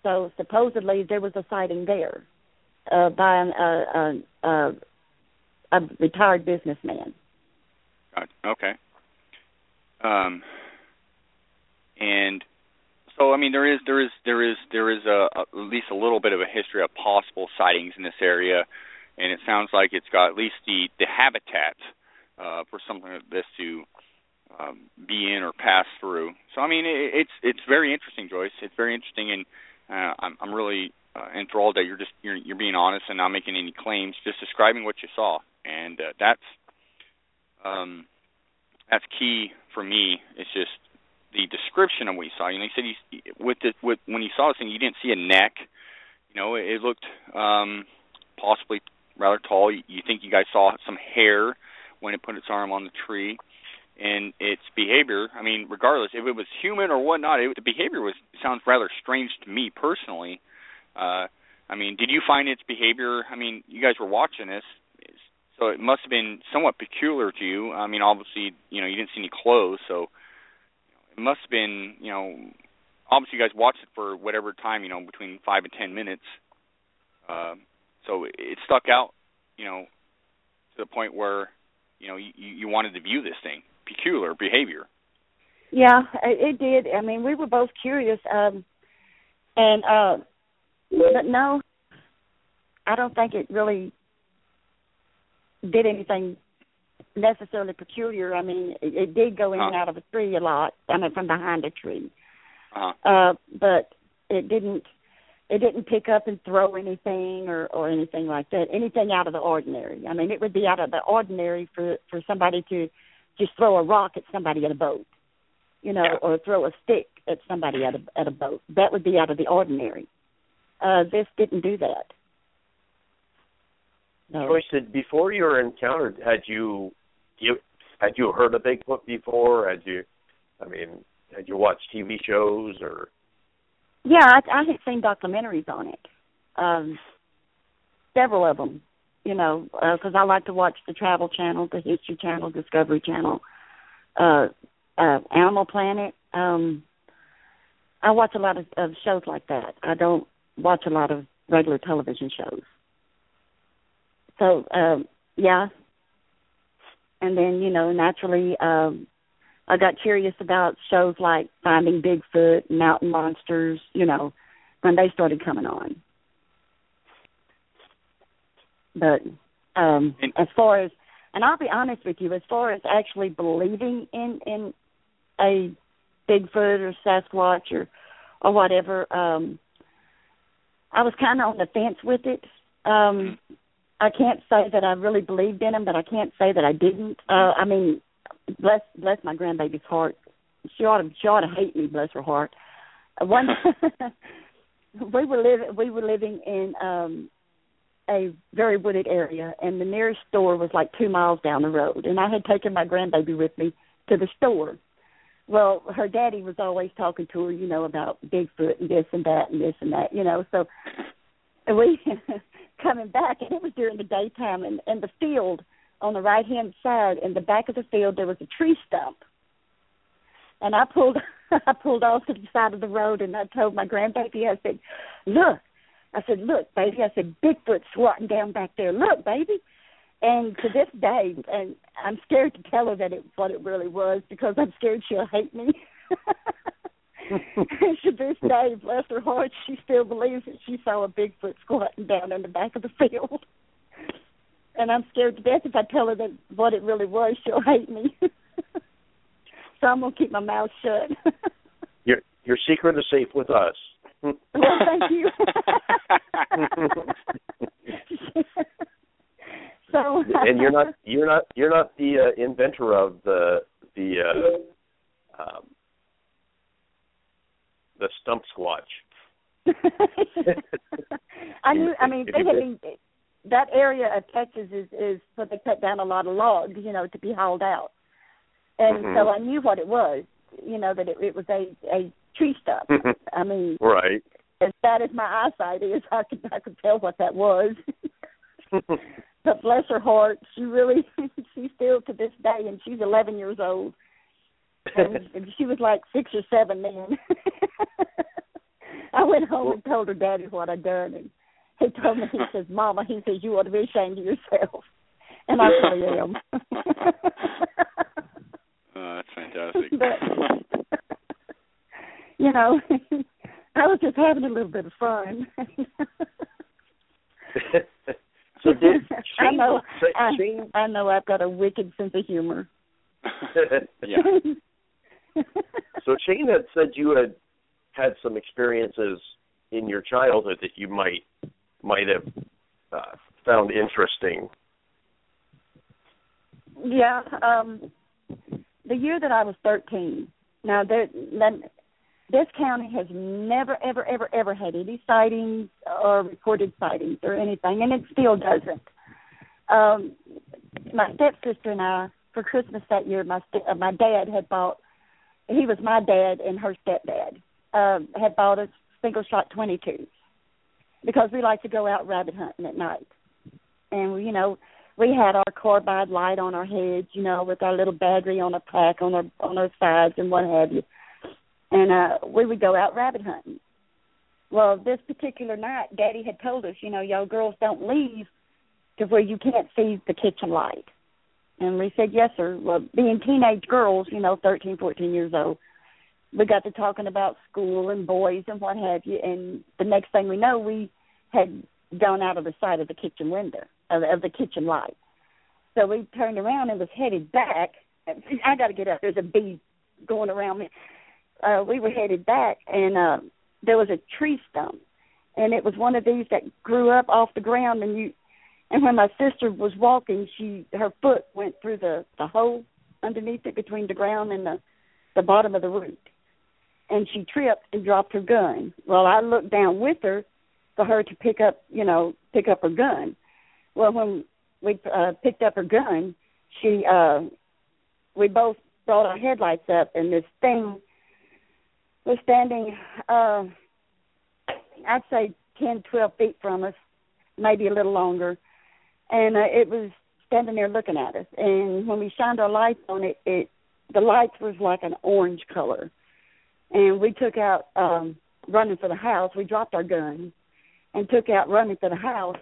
So supposedly there was a sighting there uh, by an, uh, uh, uh, a retired businessman. Got okay. Um, and so I mean there is there is there is there is a, a at least a little bit of a history of possible sightings in this area, and it sounds like it's got at least the the habitat uh, for something like this to um, be in or pass through. So I mean it, it's it's very interesting, Joyce. It's very interesting, and Uh, I'm, I'm really uh, enthralled that you're just you're, you're being honest and not making any claims, just describing what you saw, and uh, that's um, that's key for me. It's just the description of what you saw. You know, he said he's with the with when he saw this thing, you didn't see a neck. You know, it, it looked um, possibly rather tall. You, you think you guys saw some hair when it put its arm on the tree and its behavior. I mean, regardless if it was human or whatnot, it, the behavior was sounds rather strange to me personally. Uh, I mean, did you find its behavior? I mean, you guys were watching this, so it must have been somewhat peculiar to you. I mean, obviously, you know, you didn't see any clothes, so it must have been, you know, obviously you guys watched it for whatever time, you know, between five and ten minutes. Uh, so it stuck out, you know, to the point where, you know, you, you wanted to view this thing peculiar behavior. Yeah, it did. I mean, we were both curious, um, and uh, but no, I don't think it really did anything necessarily peculiar. I mean, it, it did go in huh. and out of a tree a lot. I mean, from behind a tree. Uh-huh. Uh, but it didn't. It didn't pick up and throw anything or or anything like that. Anything out of the ordinary. I mean, it would be out of the ordinary for for somebody to just throw a rock at somebody at a boat, you know, Yeah. or throw a stick at somebody at a at a boat. That would be out of the ordinary. Uh, this didn't do that. No. Joyce, did, before you were encountered, had you you had you heard of Bigfoot before? Had you, I mean, had you watched TV shows or? Yeah, I, I had seen documentaries on it, um, several of them. You know, because I like to watch the Travel Channel, the History Channel, Discovery Channel, uh, uh, Animal Planet. Um, I watch a lot of, of shows like that. I don't watch a lot of regular television shows. So, um, yeah. And then, you know, naturally, um, I got curious about shows like Finding Bigfoot, Mountain Monsters, you know, when they started coming on. But um And- as far as and I'll be honest with you, as far as actually believing in in a Bigfoot or Sasquatch or or whatever, um I was kind of on the fence with it. Um I can't say that I really believed in them, but I can't say that I didn't. Uh I mean, bless bless my grandbaby's heart. She ought to she ought to hate me, bless her heart. Uh, One we were living we were living in um a very wooded area and the nearest store was like two miles down the road and I had taken my grandbaby with me to the store. Well, her daddy was always talking to her, you know, about Bigfoot and this and that and this and that, you know, so we coming back and it was during the daytime and, and the field on the right hand side in the back of the field there was a tree stump. And I pulled I pulled off to the side of the road and I told my grandbaby, I said, Look I said, Look, baby I said, Bigfoot squatting down back there, look, baby and to this day and I'm scared to tell her that it what it really was because I'm scared she'll hate me. to this day, bless her heart, she still believes that she saw a Bigfoot squatting down in the back of the field. And I'm scared to death if I tell her that what it really was, she'll hate me. so I'm gonna keep my mouth shut. Your your secret is safe with us. well, thank you. so and you're not you're not you're not the uh, inventor of the the uh, um, the stump squatch. I knew. I mean, they had been, that area of Texas is is where they cut down a lot of logs, you know, to be hauled out, and Mhm. so I knew what it was. You know that it, it was a a tree stump. I mean, right. as bad as my eyesight is, I could I could tell what that was. but bless her heart, she really she still to this day, and she's 11 years old. And, she was like six or seven then. I went home and told her daddy what I'd done, and he told me he says, "Mama," he says, "you ought to be ashamed of yourself," and I really am. Uh, that's fantastic. but you know, I was just having a little bit of fun. so did I know. so I, I know I've got a wicked sense of humor. yeah. So Shane had said you had had some experiences in your childhood that you might might have uh, found interesting? Yeah, um, the year that I was 13. Now, then, this county has never, ever, ever, ever had any sightings or recorded sightings or anything, and it still doesn't. Um, my stepsister and I, for Christmas that year, my st- uh, my dad had bought. He was my dad and her stepdad. Um, had bought a single shot 22 because we like to go out rabbit hunting at night, and you know we had our carbide light on our heads, you know, with our little battery on a pack on our on our sides and what have you. And uh we would go out rabbit hunting. Well, this particular night, Daddy had told us, you know, y'all girls don't leave to where you can't see the kitchen light. And we said, yes, sir. Well, being teenage girls, you know, thirteen, fourteen years old, we got to talking about school and boys and what have you. And the next thing we know, we had gone out of the sight of the kitchen window of, of the kitchen light. So we turned around and was headed back. I got to get up. There's a bee going around me. Uh, we were headed back, and uh, there was a tree stump, and it was one of these that grew up off the ground. And you, and when my sister was walking, she her foot went through the the hole underneath it between the ground and the the bottom of the root, and she tripped and dropped her gun. Well, I looked down with her for her to pick up, you know, pick up her gun. Well, when we uh, picked up her gun, she uh, we both brought our headlights up, and this thing was standing, uh, I'd say ten, twelve feet from us, maybe a little longer, and uh, it was standing there looking at us. And when we shined our lights on it, it the lights was like an orange color, and we took out um, running for the house. We dropped our guns and took out running for the house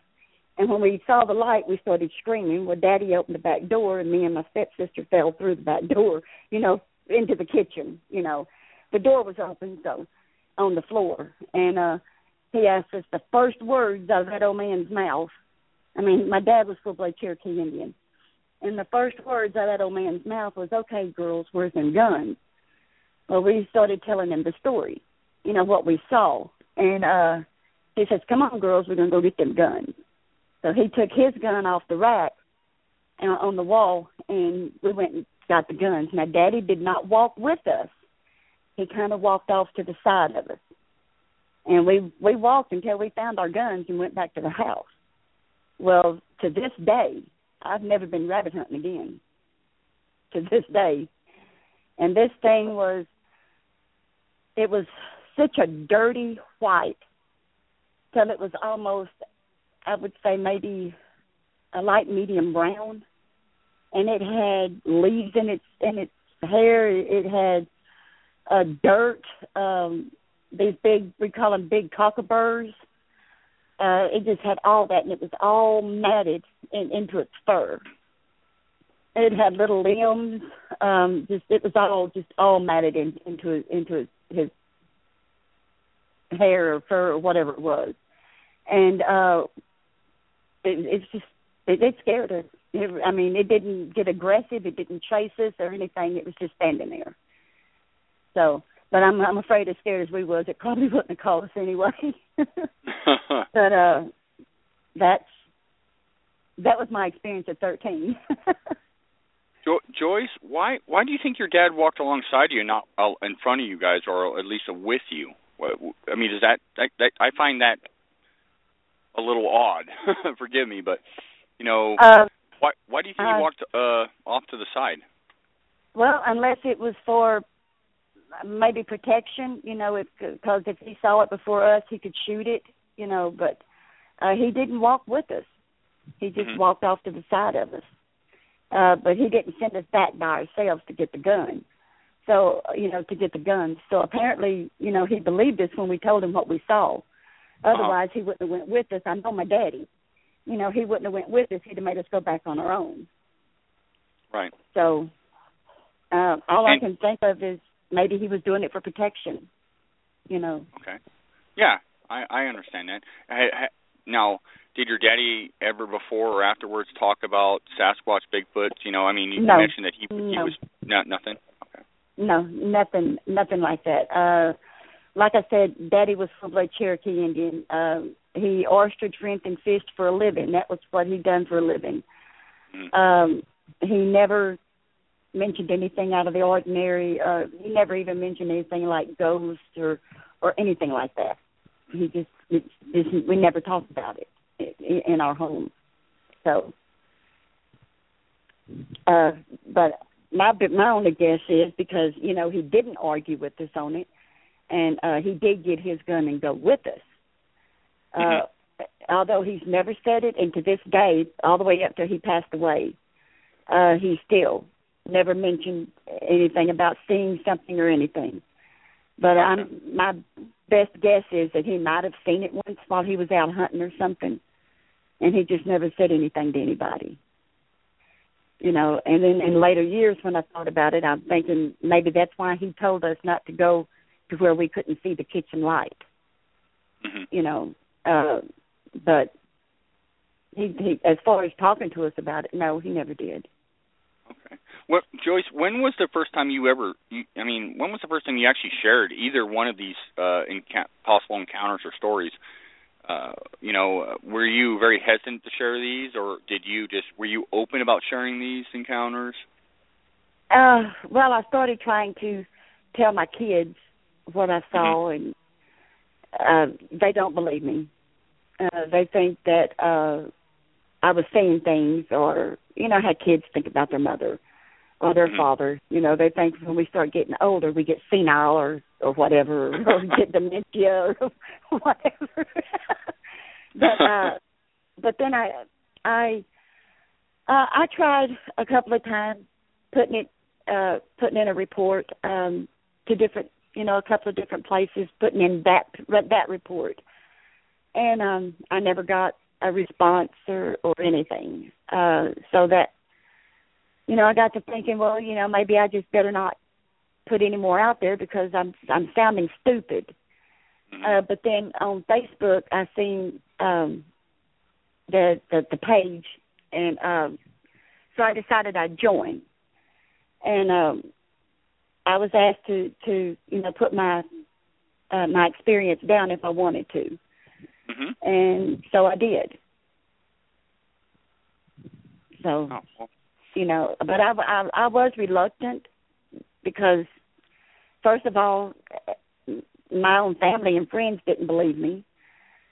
and when we saw the light, we started screaming. Well, Daddy opened the back door, and me and my stepsister fell through the back door, you know, into the kitchen. You know, the door was open, so on the floor. And uh he asked us the first words out of that old man's mouth. I mean, my dad was full blood Cherokee Indian. And the first words out of that old man's mouth was, Okay, girls, where's them guns? Well, we started telling him the story, you know, what we saw. And uh he says, Come on, girls, we're gonna go get them guns. So he took his gun off the rack and on the wall, and we went and got the guns. Now, Daddy did not walk with us. He kind of walked off to the side of us, and we we walked until we found our guns and went back to the house. Well, to this day, I've never been rabbit hunting again. To this day, and this thing was it was such a dirty white till it was almost I would say maybe a light medium brown, and it had leaves in its in its hair. It had uh, dirt. Um, these big we call them big cockaburs. Uh, it just had all that, and it was all matted in, into its fur. It had little limbs. Um, just it was all just all matted in, into into his, his hair or fur or whatever it was. And uh it, it's just it, it scared us. It, I mean, it didn't get aggressive. It didn't chase us or anything. It was just standing there. So, but I'm I'm afraid as scared as we was, it probably wouldn't have called us anyway. but uh, that's that was my experience at 13. jo- Joyce, why why do you think your dad walked alongside you, not uh, in front of you guys, or at least with you? I mean, does that, that, that I find that a little odd. Forgive me, but you know, uh, why why do you think uh, he walked uh off to the side? Well, unless it was for maybe protection, you know, because if he saw it before us, he could shoot it, you know. But uh, he didn't walk with us; he just mm-hmm. walked off to the side of us. Uh, but he didn't send us back by ourselves to get the gun. So, you know, to get the guns. So apparently, you know, he believed us when we told him what we saw. Otherwise, he wouldn't have went with us. I know my daddy. You know, he wouldn't have went with us. He'd have made us go back on our own. Right. So, uh, all and, I can think of is maybe he was doing it for protection. You know. Okay. Yeah, I I understand that. I, I, now, did your daddy ever before or afterwards talk about Sasquatch, Bigfoot? You know, I mean, you no. mentioned that he no. he was not nothing. Okay. No, nothing, nothing like that. Uh like I said, Daddy was full blood Cherokee Indian. Um, he oystered, shrimp, and fished for a living. That was what he done for a living. Mm. Um, he never mentioned anything out of the ordinary. Uh, he never even mentioned anything like ghosts or or anything like that. He just, it, it, we never talked about it in, in our home. So, uh, but my my only guess is because you know he didn't argue with us on it, and uh, he did get his gun and go with us. Uh, although he's never said it, and to this day, all the way up till he passed away, uh, he still never mentioned anything about seeing something or anything. But I'm my best guess is that he might have seen it once while he was out hunting or something, and he just never said anything to anybody. You know, and then in later years when I thought about it, I'm thinking maybe that's why he told us not to go to where we couldn't see the kitchen light. Mhm. You know, uh, but he, he as far as talking to us about it, no, he never did. Okay. What Joyce? When was the first time you ever? You, I mean, when was the first time you actually shared either one of these uh, enca- possible encounters or stories? Uh, you know, were you very hesitant to share these, or did you just were you open about sharing these encounters? Uh, well, I started trying to tell my kids what I saw, and uh, they don't believe me. Uh, they think that uh, I was saying things, or you know how kids think about their mother or their Mhm. father. You know, they think when we start getting older, we get senile or or whatever, or get dementia or whatever. but uh, but then I I uh, I tried a couple of times putting it uh putting in a report um to different you know a couple of different places putting in that that report and um I never got a response or or anything. Uh so that you know I got to thinking well you know maybe I just better not put any more out there because I'm I'm sounding stupid. Mhm. uh but then on Facebook I seen um the the the page and um so I decided I'd join. And um I was asked to to you know put my uh my experience down if I wanted to Mhm. and so I did so Oh, well, you know but I I I was reluctant because first of all my own family and friends didn't believe me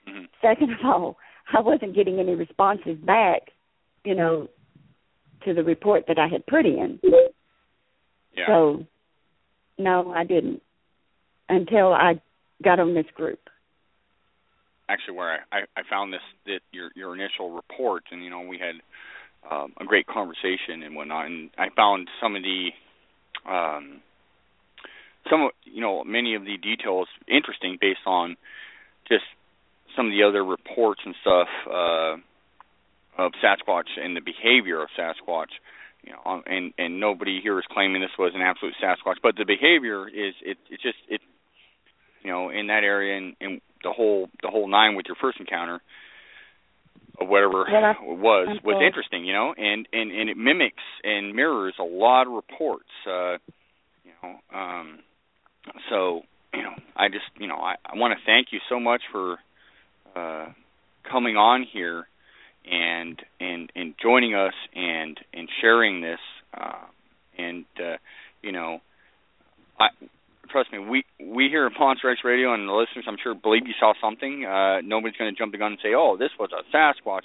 mhm. second of all I wasn't getting any responses back you know to the report that I had put in Yeah. So, no, I didn't until I got on this group. Actually where I, I, found this that your your initial report and you know we had um, a great conversation and whatnot and I found some of the um, some you know many of the details interesting based on just some of the other reports and stuff uh, of Sasquatch and the behavior of Sasquatch you know and and nobody here is claiming this was an absolute Sasquatch but the behavior is it it's just it you know in that area and, and the whole the whole nine with your first encounter or whatever it was I'm was interesting you know? And and and it mimics and mirrors a lot of reports uh you know um so you know i just you know i i want to thank you so much for uh coming on here and and and joining us and and sharing this uh and uh you know i trust me we we here at Monster X Radio and the listeners I'm sure believe you saw something. Uh nobody's going to jump the gun and say oh this was a Sasquatch.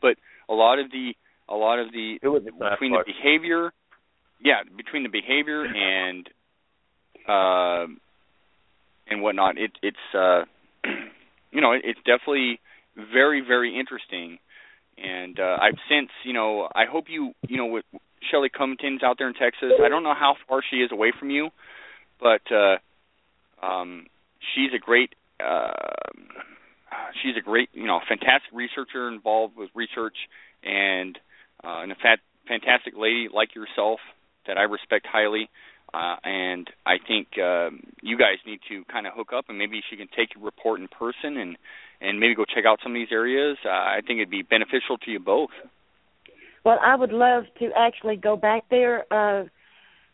But a lot of the a lot of the between the behavior yeah between the behavior and uh and whatnot it it's uh you know it, it's definitely very very interesting. And uh I've since you know I hope you you know with Shelly Covington's out there in Texas I don't know how far she is away from you but uh um she's a great uh she's a great you know fantastic researcher involved with research and uh and a fat, fantastic lady like yourself that I respect highly uh and I think um you guys need to kind of hook up and maybe she can take your report in person and and maybe go check out some of these areas. Uh, I think it'd be beneficial to you both. Well, I would love to actually go back there uh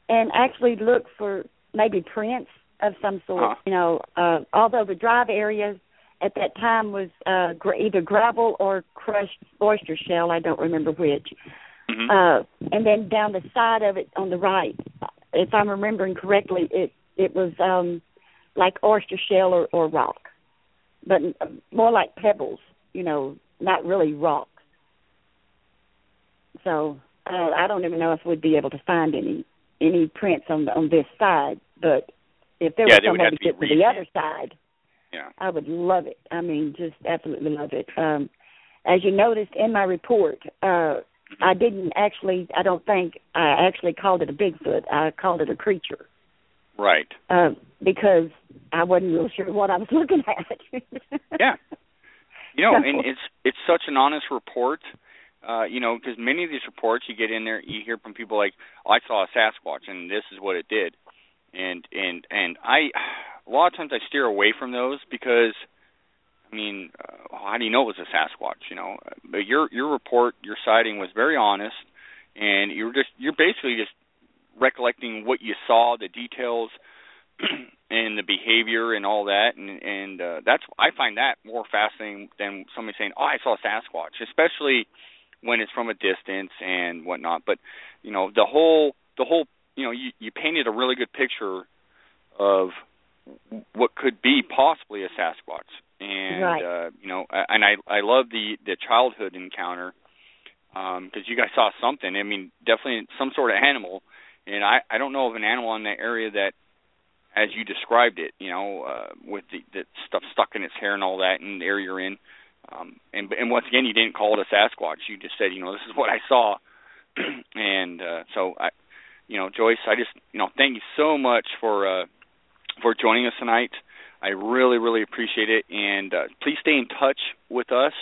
and actually look for maybe prints of some sort. Uh-huh. You know, uh, although the drive area at that time was uh, gra- either gravel or crushed oyster shell, I don't remember which. Mhm. Uh, and then down the side of it on the right, if I'm remembering correctly, it it was um, like oyster shell or, or rock, but uh, more like pebbles. You know, not really rock. So uh, I don't even know if we'd be able to find any any prints on the, on this side, but if there Yeah, was they would some to to get to the other side, yeah. I would love it. I mean, just absolutely love it. Um, as you noticed in my report, uh, I didn't actually. I don't think I actually called it a Bigfoot. I called it a creature Right. uh, because I wasn't real sure what I was looking at. Yeah. You know, and it's it's such an honest report. Uh, you know, because many of these reports you get in there, you hear from people like, oh, "I saw a Sasquatch, and this is what it did," and and and I, a lot of times I steer away from those because, I mean, uh, how do you know it was a Sasquatch? You know, but your your report, your sighting was very honest, and you were just you're basically just recollecting what you saw, the details, and the behavior and all that and and uh, that's I find that more fascinating than somebody saying, "Oh, I saw a Sasquatch," especially when it's from a distance and whatnot. But you know, the whole the whole you know you you painted a really good picture of what could be possibly a Sasquatch, and Right. uh, you know, and I I love the the childhood encounter because you guys saw something. I mean, definitely some sort of animal, and I I don't know of an animal in that area that as you described it, you know, uh, with the, the stuff stuck in its hair and all that, and the area you're in. Um, and and once again, you didn't call it a Sasquatch. You just said, you know, this is what I saw. and uh, so I, you know, Joyce, I just, you know, thank you so much for uh, for joining us tonight. I really, really appreciate it. And uh, please stay in touch with us.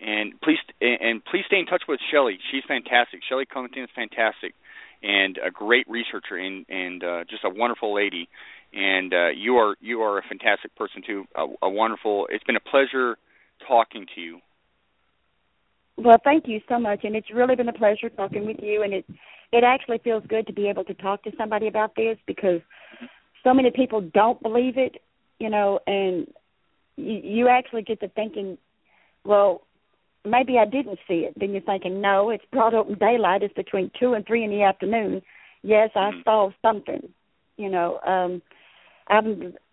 And please, and please stay in touch with Shelly. She's fantastic. Shelly Covington is fantastic, and a great researcher, and and uh, just a wonderful lady and uh, you are you are a fantastic person too. A, a wonderful. It's been a pleasure talking to you. Well, thank you so much, and it's really been a pleasure talking with you. And it it actually feels good to be able to talk to somebody about this because so many people don't believe it, you know, and you, you actually get to thinking, well, maybe I didn't see it. Then you're thinking, no, it's broad open daylight. It's between two and three in the afternoon. Yes, I Mhm. saw something, you know. um I've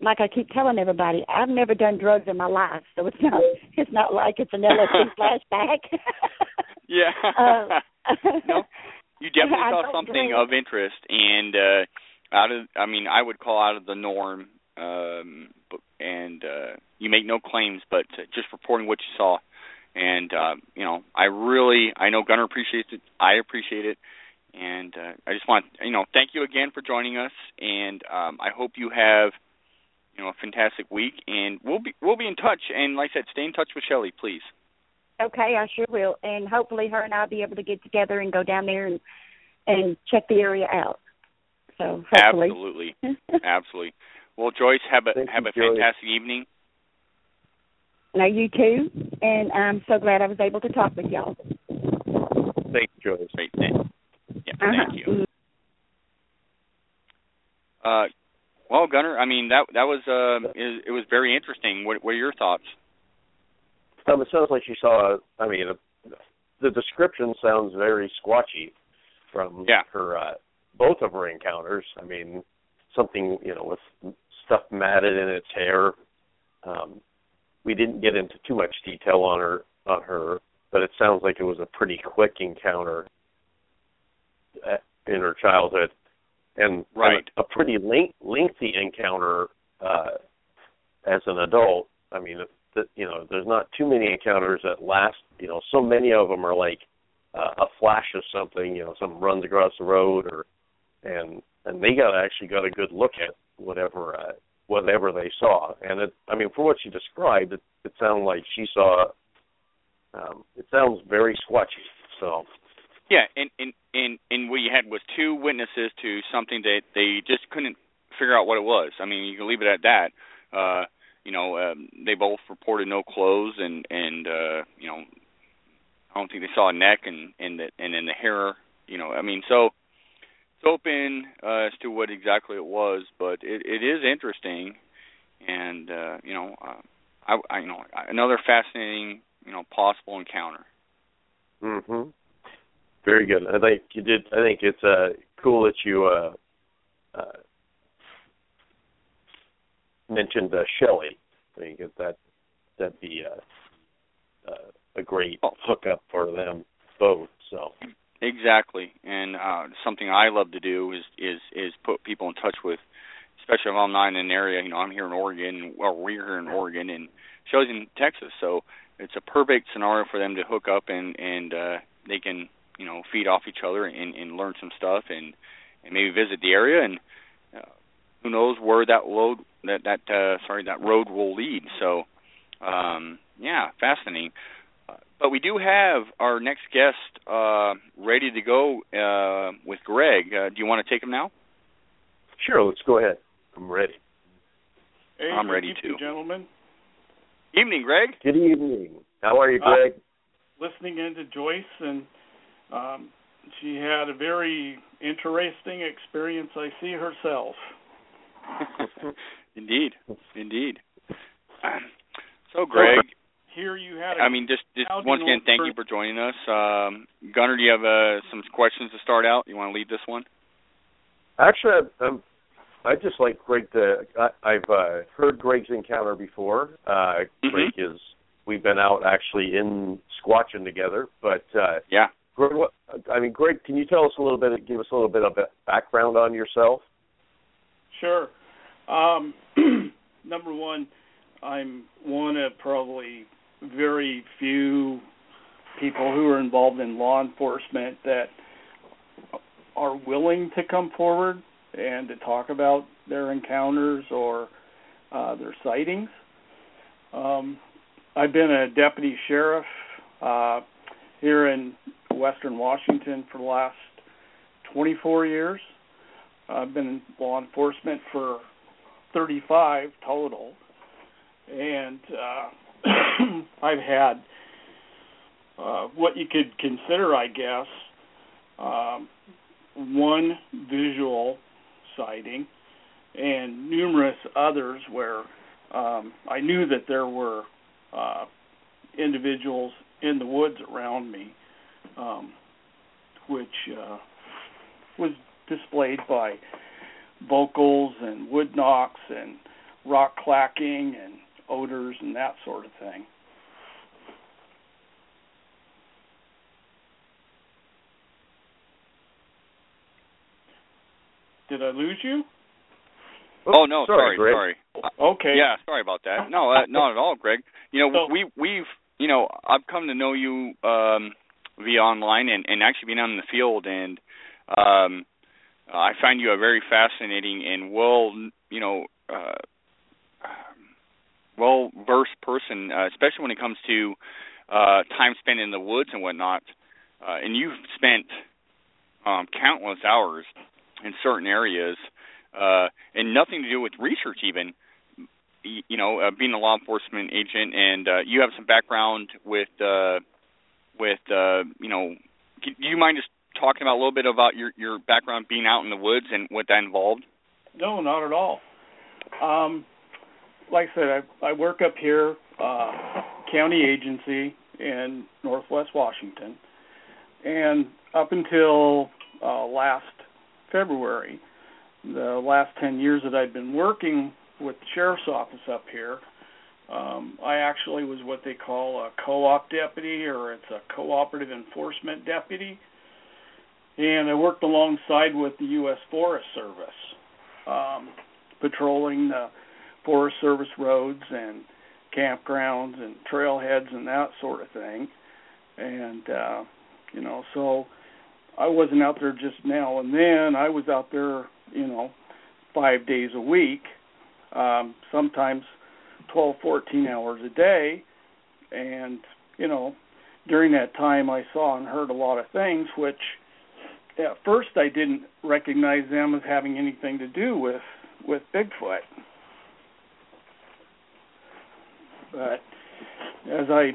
like I keep telling everybody, I've never done drugs in my life, so it's not it's not like it's an LSD flashback. Yeah. Uh, no, you definitely saw something of interest, and uh, out of I mean, I would call out of the norm. Um, and uh, you make no claims, but uh, just reporting what you saw. And uh, you know, I really, I know Gunnar appreciates it. I appreciate it. And uh, I just want, you know, thank you again for joining us. And um, I hope you have, you know, a fantastic week. And we'll be we'll be in touch. And like I said, stay in touch with Shelly, please. Okay, I sure will, and hopefully her and I'll be able to get together and go down there and and check the area out. So hopefully, Absolutely, absolutely. Well, Joyce, have a Thank have you, a Joyce. fantastic evening. now you too, and I'm so glad I was able to talk with y'all. Thank you, Joyce. Great. Thank, yeah, Uh-huh. thank you. Uh, well, Gunnar, I mean that that was uh, it, it was very interesting. What, what are your thoughts? Um, it sounds like you saw. I mean, uh, the description sounds very squatchy from Yeah. her uh, both of her encounters. I mean, something you know with stuff matted in its hair. Um, we didn't get into too much detail on her on her, but it sounds like it was a pretty quick encounter in her childhood, and Right. and a pretty length, lengthy encounter uh, as an adult. I mean, that you know, there's not too many encounters that last. You know, so many of them are like uh, a flash of something. You know, someone runs across the road, or and and they got actually got a good look at whatever uh, whatever they saw. And it, I mean, for what she described, it, it sounded like she saw. Um, it sounds very squatchy. So Yeah, and and and and what you had was two witnesses to something that they just couldn't figure out what it was. I mean, you can leave it at that. Uh, you know, um, they both reported no clothes, and and uh, you know, I don't think they saw a neck and and the and then the hair. You know, I mean, so it's open uh, as to what exactly it was, but it, it is interesting, and uh, you know, uh, I, I you know another fascinating you know possible encounter. Mhm. Very good. I think you did. I think it's uh, cool that you uh, uh, mentioned uh, Shelley. I think that that'd be uh, uh, a great Oh. hookup for them both. So. Exactly, and uh, something I love to do is is is put people in touch with, especially if I'm not in an area. You know, I'm here in Oregon, well, we're here in Oregon, and Shelley's in Texas, so it's a perfect scenario for them to hook up and and uh, they can you know feed off each other and, and learn some stuff and and maybe visit the area and uh, who knows where that load that that uh, sorry that road will lead. So um, yeah, fascinating. Uh, But we do have our next guest uh, ready to go uh, with Greg. Uh, do you want to take him now? Sure, let's go ahead. I'm ready. Hey, I'm ready evening, too. gentlemen. Evening, Greg. Good evening. How are you, Uh, Greg? Listening into Joyce, and um, she had a very interesting experience. I see herself. indeed, indeed. So, Greg, Here you had. A, I mean, just, just once again, thank you for joining us. Um, Gunnar, do you have uh, some questions to start out? You want to lead this one? Actually, um, I just like Greg. To, I, I've uh, heard Greg's encounter before. Uh, Mhm. Greg is. We've been out actually in squatching together, but uh, Yeah. Greg, what, I mean, Greg, can you tell us a little bit? Give us a little bit of background on yourself. Sure. Um, number one, I'm one of probably very few people who are involved in law enforcement that are willing to come forward and to talk about their encounters or uh, their sightings. Um, I've been a deputy sheriff uh, here in Western Washington for the last 24 years. I've been in law enforcement for 35 total, and uh, I've had uh, what you could consider, I guess, um, one visual sighting and numerous others where um, I knew that there were uh, individuals in the woods around me, um, which uh, was displayed by vocals and wood knocks and rock clacking and odors and that sort of thing. Did I lose you? Oh no, sorry, sorry, Greg. sorry. Okay. Yeah, sorry about that. No, uh, not at all, Greg. You know, So- we we've you know I've come to know you um, via online and and actually being out in the field, and um, I find you a very fascinating and well you know uh, well versed person, uh, especially when it comes to uh, time spent in the woods and whatnot. Uh, and you've spent um, countless hours in certain areas, uh, and nothing to do with research even you know, uh, being a law enforcement agent, and uh, you have some background with, uh, with, uh, you know, do you mind just talking about a little bit about your your background being out in the woods and what that involved? No, not at all. Um, like I said, I, I work up here, uh, county agency in Northwest Washington, and up until uh, last February, the last ten years that I've been working with the sheriff's office up here, um, I actually was what they call a co-op deputy, or it's a cooperative enforcement deputy, and I worked alongside with the U.S. Forest Service um, patrolling the Forest Service roads and campgrounds and trailheads and that sort of thing. And uh, you know, so I wasn't out there just now and then. I was out there, you know, five days a week, um, sometimes twelve, fourteen hours a day. And you know, during that time, I saw and heard a lot of things which at first I didn't recognize them as having anything to do with with Bigfoot. But as I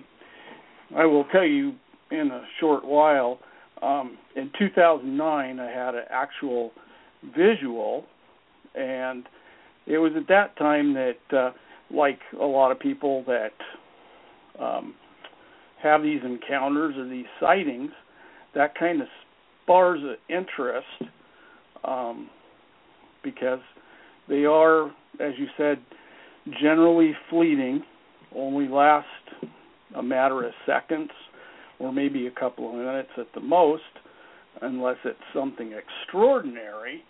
I will tell you in a short while, um, in 2009, I had an actual visual, and it was at that time that, uh, like a lot of people that um, have these encounters or these sightings, that kind of spars interest um, because they are, as you said, generally fleeting, only last a matter of seconds or maybe a couple of minutes at the most, unless it's something extraordinary.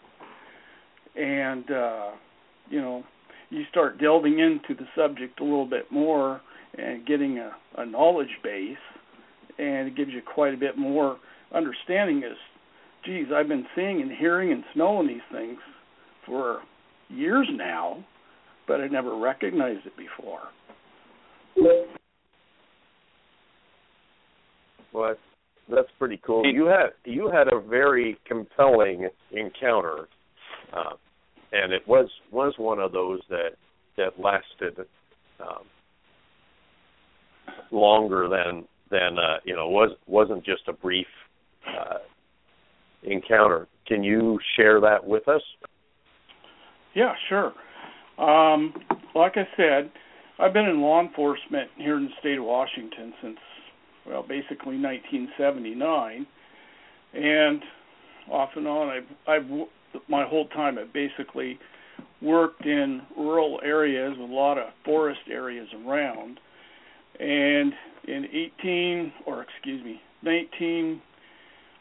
And uh, you know, you start delving into the subject a little bit more and getting a, a knowledge base, and it gives you quite a bit more understanding. Is, geez, I've been seeing and hearing and smelling these things for years now, but I never recognized it before. Well, that's, that's pretty cool. You had you had a very compelling encounter, uh, and it was was one of those that that lasted um, longer than than uh, you know was wasn't just a brief uh, encounter. Can you share that with us? Yeah, sure. Um, like I said, I've been in law enforcement here in the state of Washington since well, basically 1979, and off and on, I've I've my whole time. I've basically worked in rural areas with a lot of forest areas around, and in 18 or excuse me 19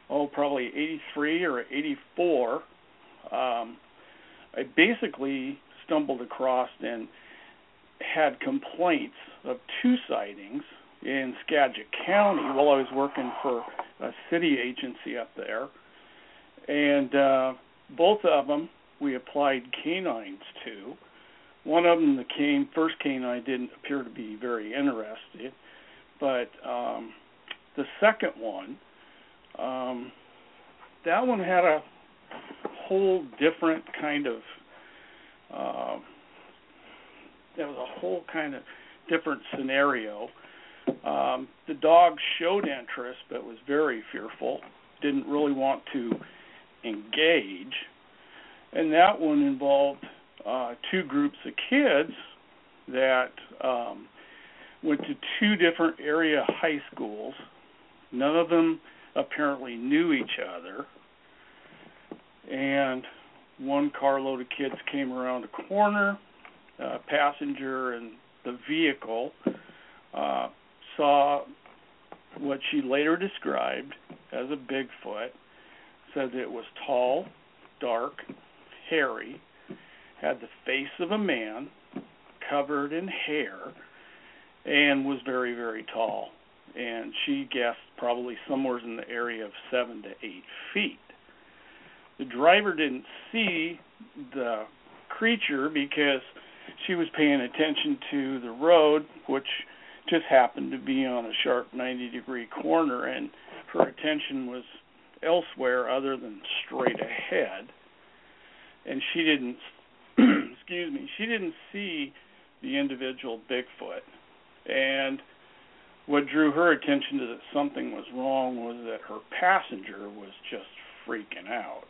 oh probably 83 or 84 um, I basically stumbled across and had complaints of two sightings in Skagit County while I was working for a city agency up there, and uh, both of them we applied canines to. One of them, the cane first canine, didn't appear to be very interested, but um, the second one, um, that one had a whole different kind of. Uh, there was a whole kind of different scenario um, the dog showed interest, but was very fearful. Didn't really want to engage, and that one involved uh, two groups of kids that um, went to two different area high schools. None of them apparently knew each other, and one carload of kids came around a corner. Uh, passenger and the vehicle uh, saw what she later described as a Bigfoot, said that it was tall, dark, hairy, had the face of a man, covered in hair, and was very, very tall. And she guessed probably somewhere in the area of seven to eight feet. The driver didn't see the creature because she was paying attention to the road, which just happened to be on a sharp 90 degree corner and her attention was elsewhere other than straight ahead. And she didn't excuse me she didn't see the individual bigfoot. And what drew her attention to that something was wrong was that her passenger was just freaking out.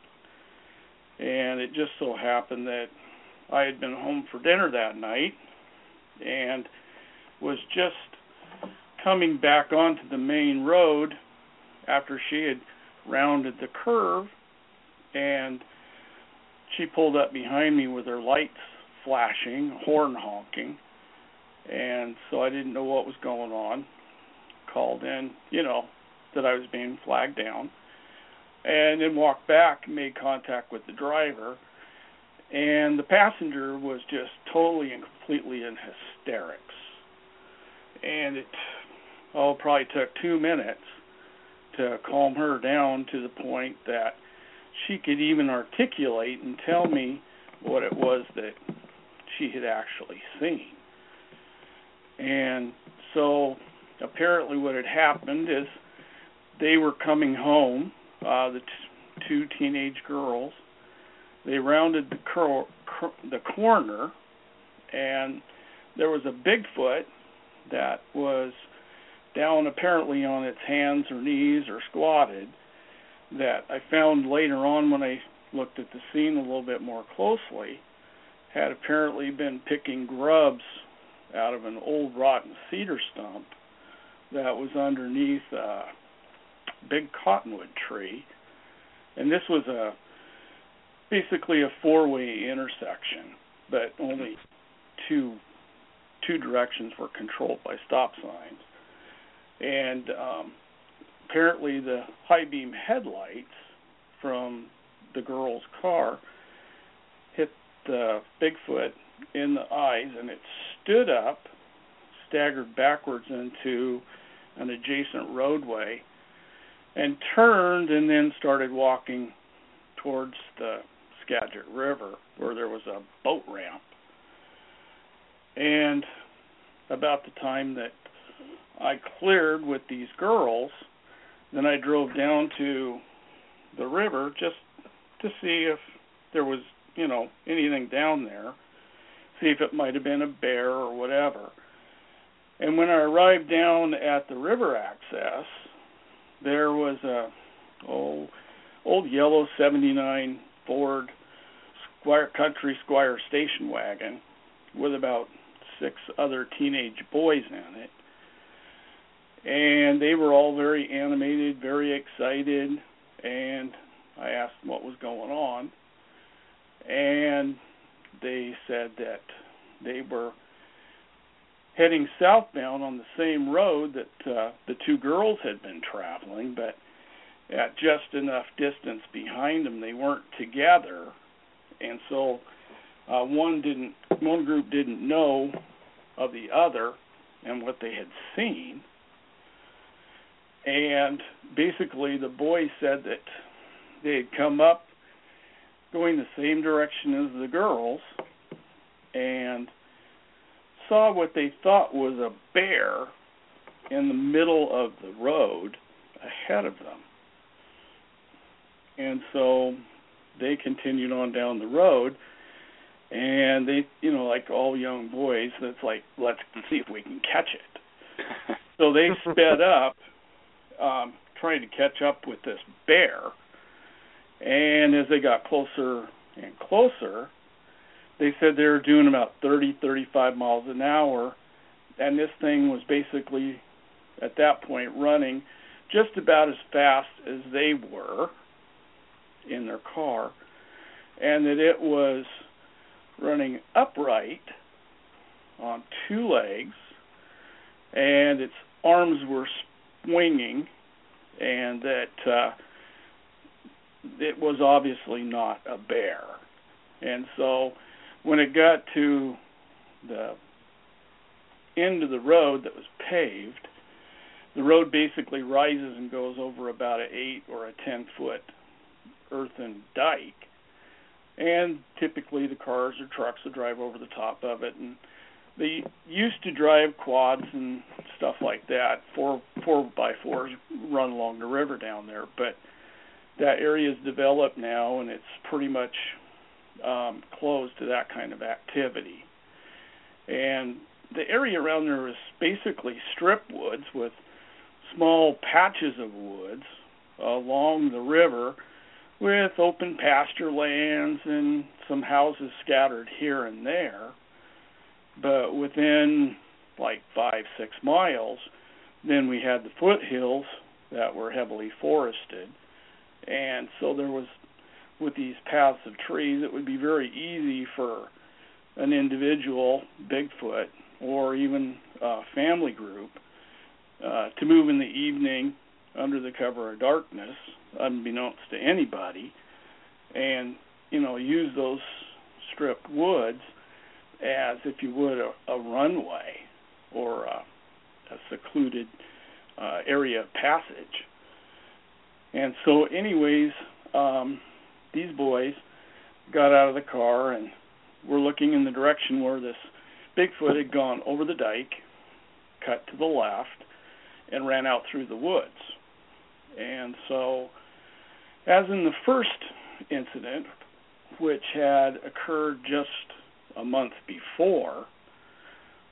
And it just so happened that I had been home for dinner that night and was just coming back onto the main road after she had rounded the curve and she pulled up behind me with her lights flashing, horn honking, and so I didn't know what was going on. Called in, you know, that I was being flagged down, and then walked back made contact with the driver, and the passenger was just totally and completely in hysterics and it oh probably took two minutes to calm her down to the point that she could even articulate and tell me what it was that she had actually seen. And so apparently what had happened is they were coming home, uh the t- two teenage girls. They rounded the cur- cur- the corner and there was a Bigfoot that was down apparently on its hands or knees or squatted that I found later on when I looked at the scene a little bit more closely had apparently been picking grubs out of an old rotten cedar stump that was underneath a big cottonwood tree. And this was a basically a four-way intersection, but only two two directions were controlled by stop signs. And um apparently the high beam headlights from the girl's car hit the Bigfoot in the eyes and it stood up, staggered backwards into an adjacent roadway, and turned and then started walking towards the Skagit River where there was a boat ramp. And about the time that I cleared with these girls, then I drove down to the river just to see if there was, you know, anything down there, see if it might have been a bear or whatever. And when I arrived down at the river access, there was a oh old yellow 79 Ford Squire Country Squire station wagon with about six other teenage boys in it. And they were all very animated, very excited, and I asked them what was going on. And they said that they were heading southbound on the same road that uh, the two girls had been traveling, but at just enough distance behind them, they weren't together, and so uh, one didn't, one group didn't know of the other and what they had seen, and basically the boys said that they had come up going the same direction as the girls and saw what they thought was a bear in the middle of the road ahead of them. And so they continued on down the road and they you know like all young boys that's like let's see if we can catch it so they sped up um trying to catch up with this bear. And as they got closer and closer they said they were doing about 30 35 miles an hour. And this thing was basically at that point running just about as fast as they were in their car. And that it was running upright on two legs. And its arms were swinging and that uh it was obviously not a bear. And so when it got to the end of the road that was paved the road basically rises and goes over about an eight or a ten foot earthen dike. And typically the cars or trucks would drive over the top of it and they used to drive quads and stuff like that four four by fours run along the river down there but that area is developed now and it's pretty much um closed to that kind of activity and the area around there is basically strip woods with small patches of woods along the river with open pasture lands and some houses scattered here and there. But within like five, six miles, then we had the foothills that were heavily forested. And so there was, with these paths of trees, it would be very easy for an individual, Bigfoot, or even a family group uh, to move in the evening under the cover of darkness, unbeknownst to anybody, and you know use those stripped woods as if you would a, a runway or a, a secluded uh, area of passage. And so, anyways, um, these boys got out of the car and were looking in the direction where this Bigfoot had gone over the dike, cut to the left, and ran out through the woods. And so, as in the first incident, which had occurred just a month before,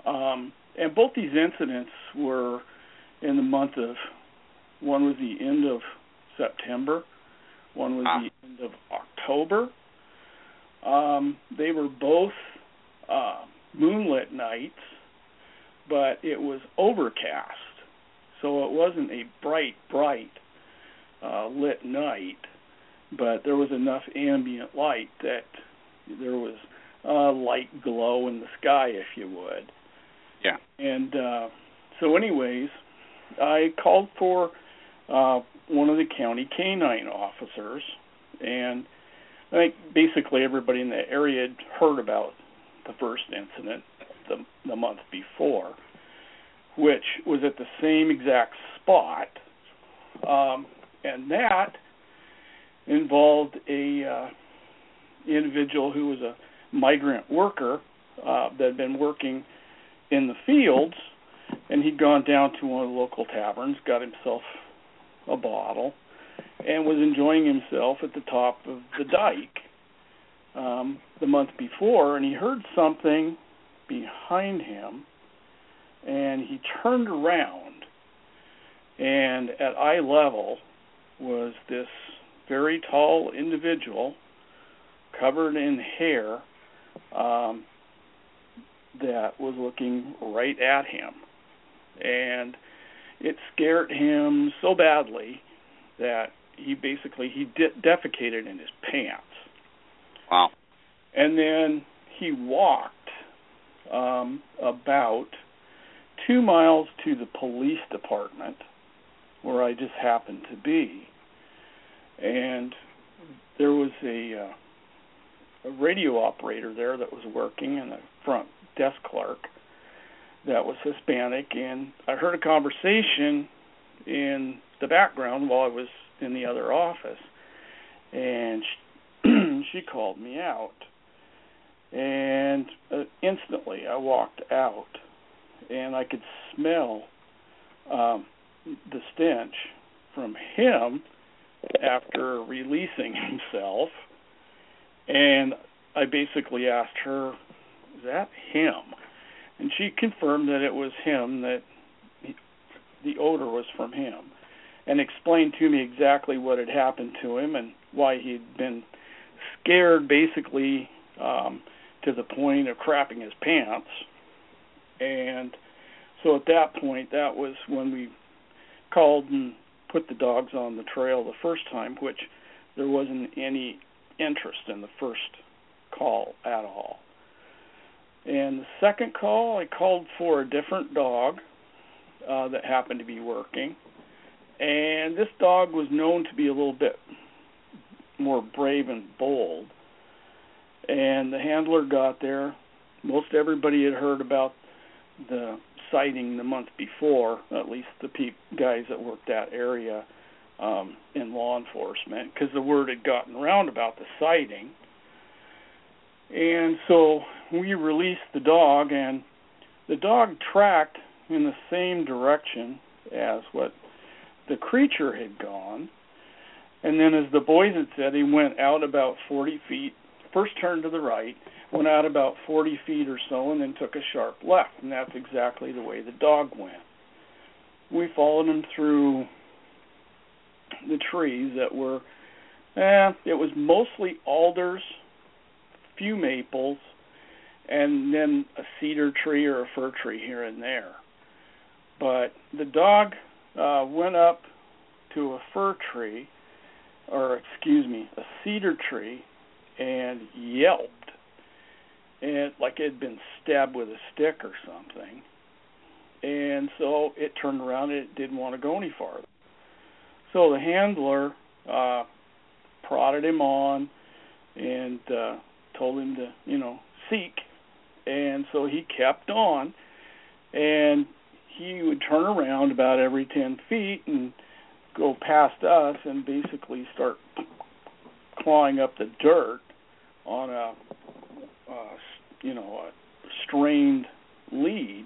um, and both these incidents were in the month of one was the end of September, One was Ah. the end of October. Um, they were both uh, moonlit nights, but it was overcast, so it wasn't a bright, bright uh, lit night. But there was enough ambient light that there was a light glow in the sky, if you would. Yeah. And uh, so, anyways, I called for uh, one of the county canine officers, and I think basically everybody in the area had heard about the first incident the the month before, which was at the same exact spot, um, and that involved a uh, individual who was a migrant worker uh, that had been working in the fields, and he'd gone down to one of the local taverns, got himself a bottle, and was enjoying himself at the top of the dike um, the month before, and he heard something behind him, and he turned around, and at eye level was this very tall individual covered in hair um, that was looking right at him. And it scared him so badly that he basically he de- defecated in his pants. Wow. And then he walked um, about two miles to the police department where I just happened to be. And there was a uh, a radio operator there that was working and a front desk clerk that was Hispanic. And I heard a conversation in the background while I was in the other office and she, she called me out. And uh, instantly I walked out and I could smell um the stench from him after releasing himself and I basically asked her is that him? And she confirmed that it was him that the odor was from him and explained to me exactly what had happened to him and why he'd been scared basically um to the point of crapping his pants. And so at that point that was when we called and put the dogs on the trail the first time which there wasn't any interest in the first call at all. And the second call I called for a different dog uh that happened to be working. And this dog was known to be a little bit more brave and bold. And the handler got there. Most everybody had heard about the sighting the month before at least the peop guys that worked that area um in law enforcement because the word had gotten around about the sighting. And so we released the dog and the dog tracked in the same direction as what the creature had gone. And then as the boys had said he went out about 40 feet first turned to the right went out about 40 feet or so and then took a sharp left. And that's exactly the way the dog went. We followed him through the trees that were eh, it was mostly alders few maples and then a cedar tree or a fir tree here and there. But the dog uh went up to a fir tree or excuse me a cedar tree and yelped. And like it had been stabbed with a stick or something. And so it turned around and it didn't want to go any farther so the handler uh prodded him on and uh told him to you know seek. And so he kept on and he would turn around about every ten feet and go past us and basically start clawing up the dirt on a uh you know a strained lead.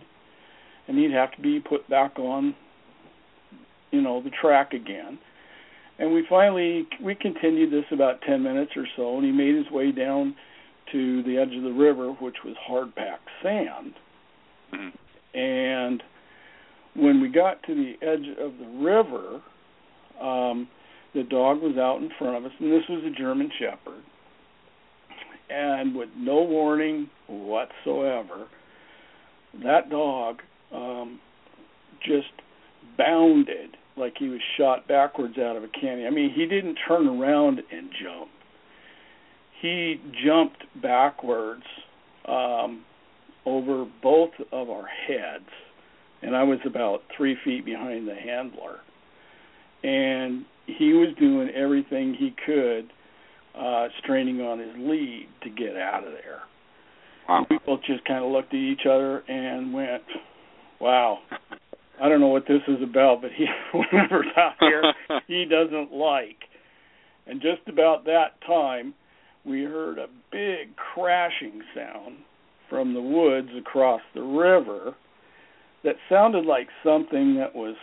And he'd have to be put back on you know the track again and we finally we continued this about 10 minutes or so and he made his way down to the edge of the river which was hard packed sand Mm-hmm. and when we got to the edge of the river um the dog was out in front of us, and this was a German Shepherd. And with no warning whatsoever, that dog um, just bounded like he was shot backwards out of a canyon. I mean, he didn't turn around and jump. He jumped backwards um, over both of our heads, and I was about three feet behind the handler. And he was doing everything he could, uh, straining on his lead to get out of there. Wow. We both just kind of looked at each other and went, "Wow, I don't know what this is about, but he whoever's out here he doesn't like." And just about that time, we heard a big crashing sound from the woods across the river that sounded like something that was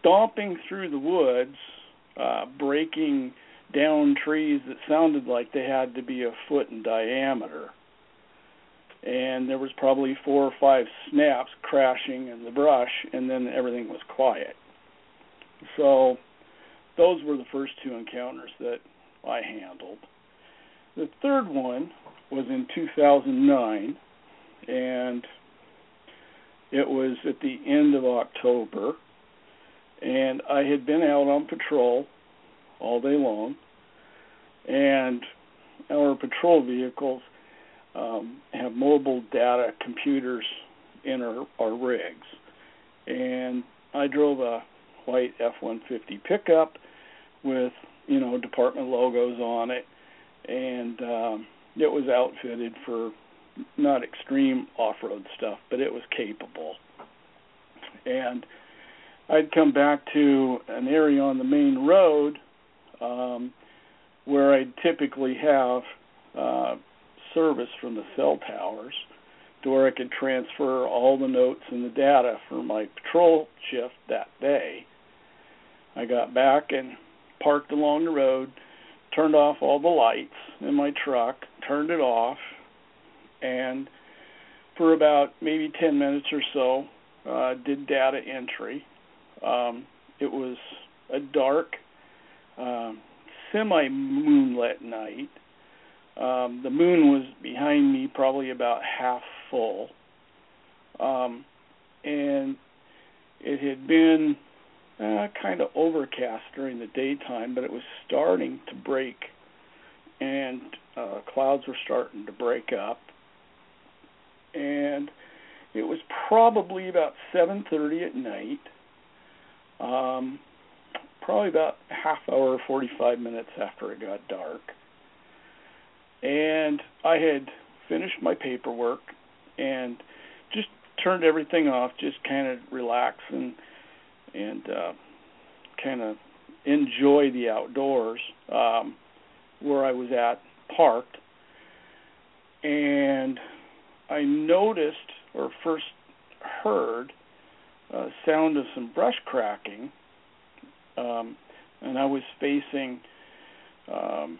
stomping through the woods, uh, breaking down trees that sounded like they had to be a foot in diameter. And there was probably four or five snaps crashing in the brush, and then everything was quiet. So those were the first two encounters that I handled. The third one was in 2009, and it was at the end of October, and I had been out on patrol all day long, and our patrol vehicles um, have mobile data computers in our, our rigs, and I drove a white F-150 pickup with you know department logos on it, and um, it was outfitted for not extreme off-road stuff, but it was capable. And I'd come back to an area on the main road um, where I'd typically have uh, service from the cell towers to where I could transfer all the notes and the data for my patrol shift that day. I got back and parked along the road, turned off all the lights in my truck, turned it off, and for about maybe 10 minutes or so, uh, did data entry. Um, it was a dark, um, semi moonlit night. Um, the moon was behind me, probably about half full. Um, and it had been uh, kind of overcast during the daytime, but it was starting to break, and uh, clouds were starting to break up. And it was probably about 7:30 at night. Um, probably about half hour, 45 minutes after it got dark. And I had finished my paperwork and just turned everything off, just kind of relax and and uh, kind of enjoy the outdoors um, where I was at parked. And I noticed or first heard a sound of some brush cracking, um, and I was facing, um,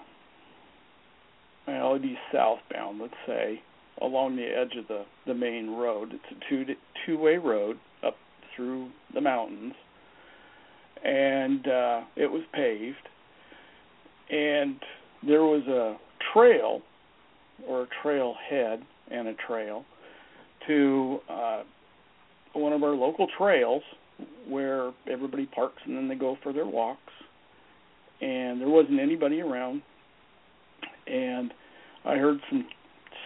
well, it'd be southbound, let's say, along the edge of the the main road. It's a two two way road up through the mountains, and uh, it was paved, and there was a trail or a trail head and a trail to uh, one of our local trails where everybody parks and then they go for their walks. And there wasn't anybody around. And I heard some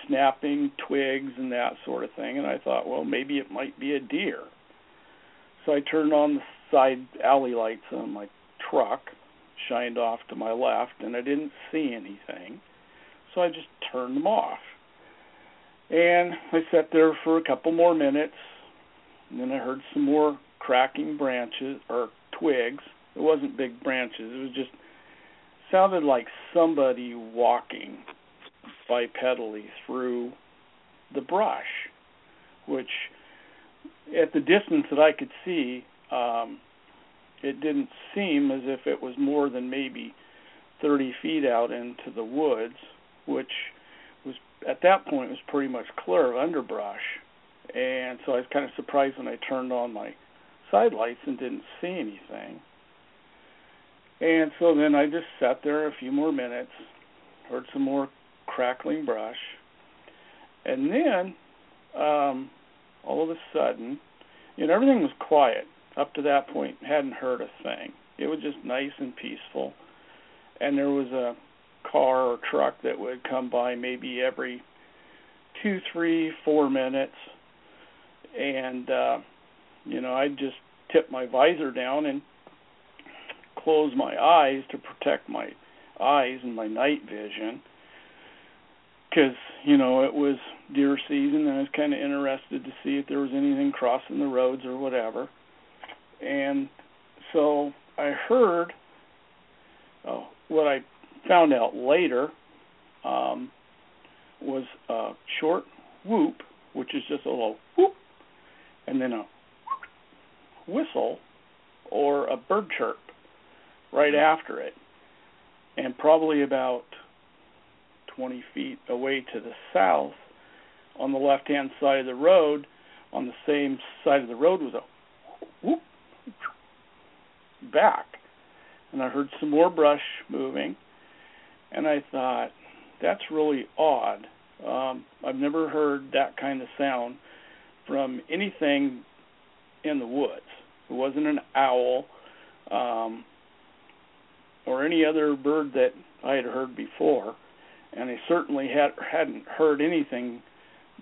snapping twigs and that sort of thing. And I thought, well, maybe it might be a deer. So I turned on the side alley lights on my truck, shined off to my left, and I didn't see anything. So I just turned them off. And I sat there for a couple more minutes, and then I heard some more cracking branches or twigs. It wasn't big branches. It was just sounded like somebody walking bipedally through the brush, which at the distance that I could see, um, it didn't seem as if it was more than maybe 30 feet out into the woods, which was at that point was pretty much clear of underbrush. And so I was kind of surprised when I turned on my side lights and didn't see anything. And so then I just sat there a few more minutes, heard some more crackling brush, and then um, all of a sudden, you know, everything was quiet up to that point. Hadn't heard a thing. It was just nice and peaceful, and there was a car or truck that would come by maybe every two, three, four minutes, and uh, you know, I'd just tip my visor down and close my eyes to protect my eyes and my night vision because you know it was deer season and I was kind of interested to see if there was anything crossing the roads or whatever. And so I heard uh, what I found out later um, was a short whoop, which is just a little whoop, and then a whistle or a bird chirp right after it. And probably about 20 feet away to the south, on the left hand side of the road, on the same side of the road was a whoop back. And I heard some more brush moving, and I thought, that's really odd. Um, I've never heard that kind of sound from anything in the woods. It wasn't an owl um, or any other bird that I had heard before, and I certainly had hadn't heard anything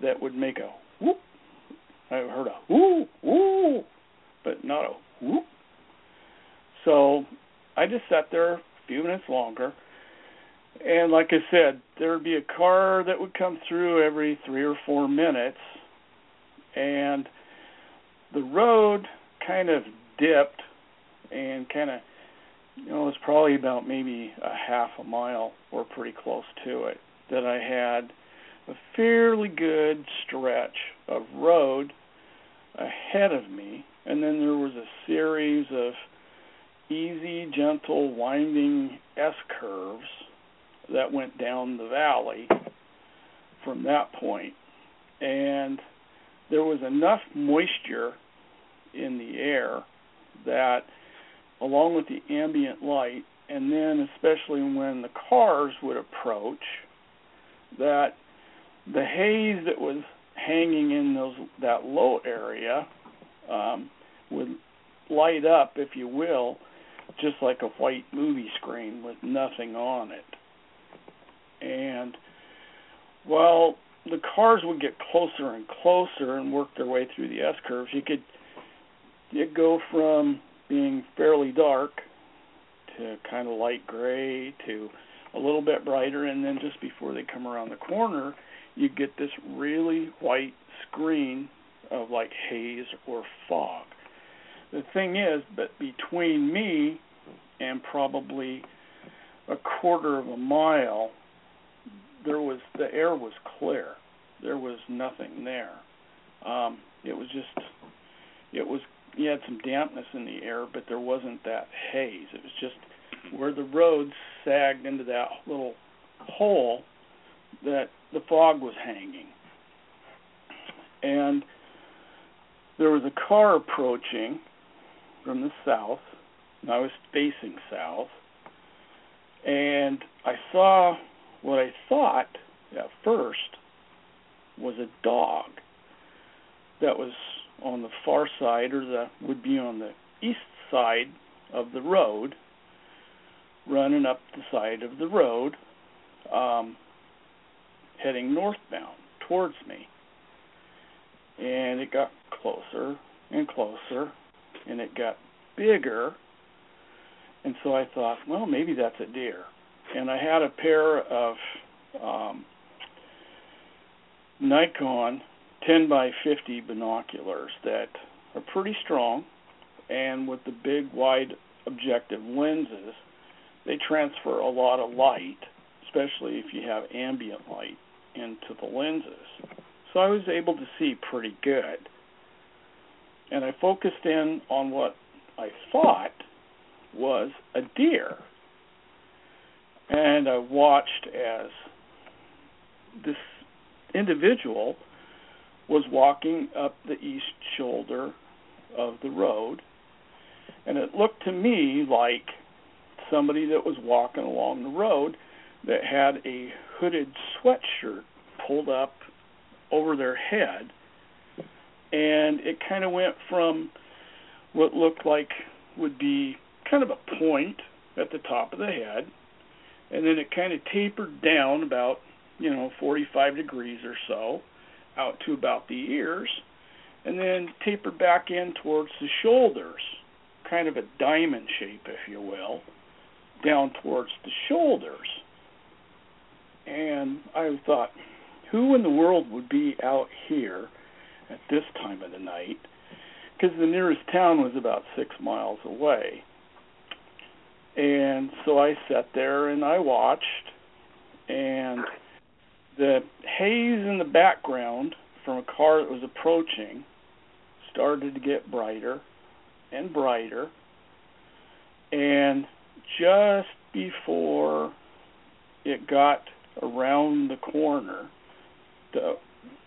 that would make a whoop. I heard a whoo whoo, but not a whoop. So I just sat there a few minutes longer, and like I said, there would be a car that would come through every three or four minutes, and the road kind of dipped and kind of you know, it was probably about maybe a half a mile or pretty close to it that I had a fairly good stretch of road ahead of me, and then there was a series of easy, gentle, winding S curves that went down the valley from that point. And there was enough moisture in the air that along with the ambient light and then especially when the cars would approach that the haze that was hanging in those that low area um, would light up if you will just like a white movie screen with nothing on it. And while the cars would get closer and closer and work their way through the S curves you could you go from being fairly dark to kind of light gray to a little bit brighter and then just before they come around the corner you get this really white screen of like haze or fog. The thing is that between me and probably a quarter of a mile there was the air was clear. There was nothing there. Um it was just it was you had some dampness in the air, but there wasn't that haze. It was just where the road sagged into that little hole that the fog was hanging. And there was a car approaching from the south, and I was facing south, and I saw what I thought at first was a dog that was on the far side or the would be on the east side of the road running up the side of the road um heading northbound towards me. And it got closer and closer and it got bigger. And so I thought well maybe that's a deer. And I had a pair of um Nikon 10 by 50 binoculars that are pretty strong, and with the big wide objective lenses, they transfer a lot of light, especially if you have ambient light into the lenses. So I was able to see pretty good. And I focused in on what I thought was a deer. And I watched as this individual was walking up the east shoulder of the road, and it looked to me like somebody that was walking along the road that had a hooded sweatshirt pulled up over their head and it kind of went from what looked like would be kind of a point at the top of the head and then it kind of tapered down about you know 45 degrees or so out to about the ears and then tapered back in towards the shoulders kind of a diamond shape if you will down towards the shoulders. And i thought who in the world would be out here at this time of the night? Because the nearest town was about six miles away. And so I sat there and I watched, and the haze in the background from a car that was approaching started to get brighter and brighter. And just before it got around the corner, the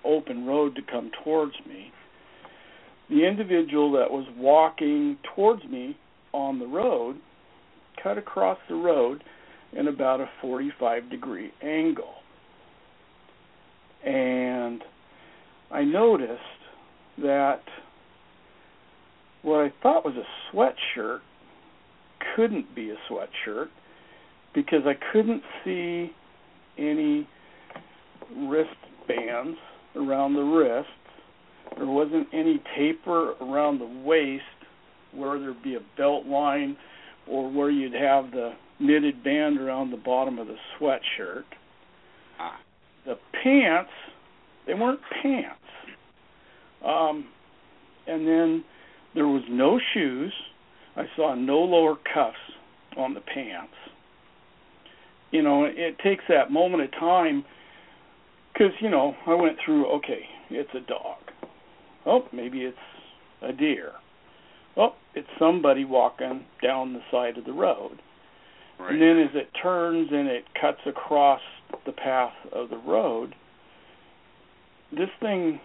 open road to come towards me, the individual that was walking towards me on the road cut across the road in about a 45 degree angle. And I noticed that what I thought was a sweatshirt couldn't be a sweatshirt because I couldn't see any wristbands around the wrists. There wasn't any taper around the waist where there'd be a belt line or where you'd have the knitted band around the bottom of the sweatshirt. Ah. The pants, they weren't pants. Um, and then there was no shoes. I saw no lower cuffs on the pants. You know, it takes that moment of time because you know I went through. Okay, it's a dog. Oh, maybe it's a deer. Well, it's somebody walking down the side of the road. Right. And then as it turns and it cuts across the path of the road, this thing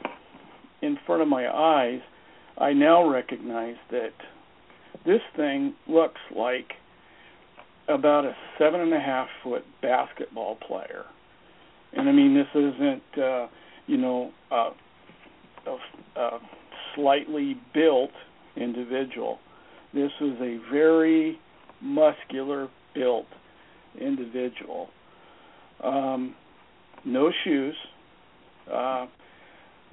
in front of my eyes, I now recognize that this thing looks like about a seven and a half foot basketball player. And I mean, this isn't, uh, you know, uh, a, a slightly built individual. This was a very muscular built individual. Um, no shoes. Uh,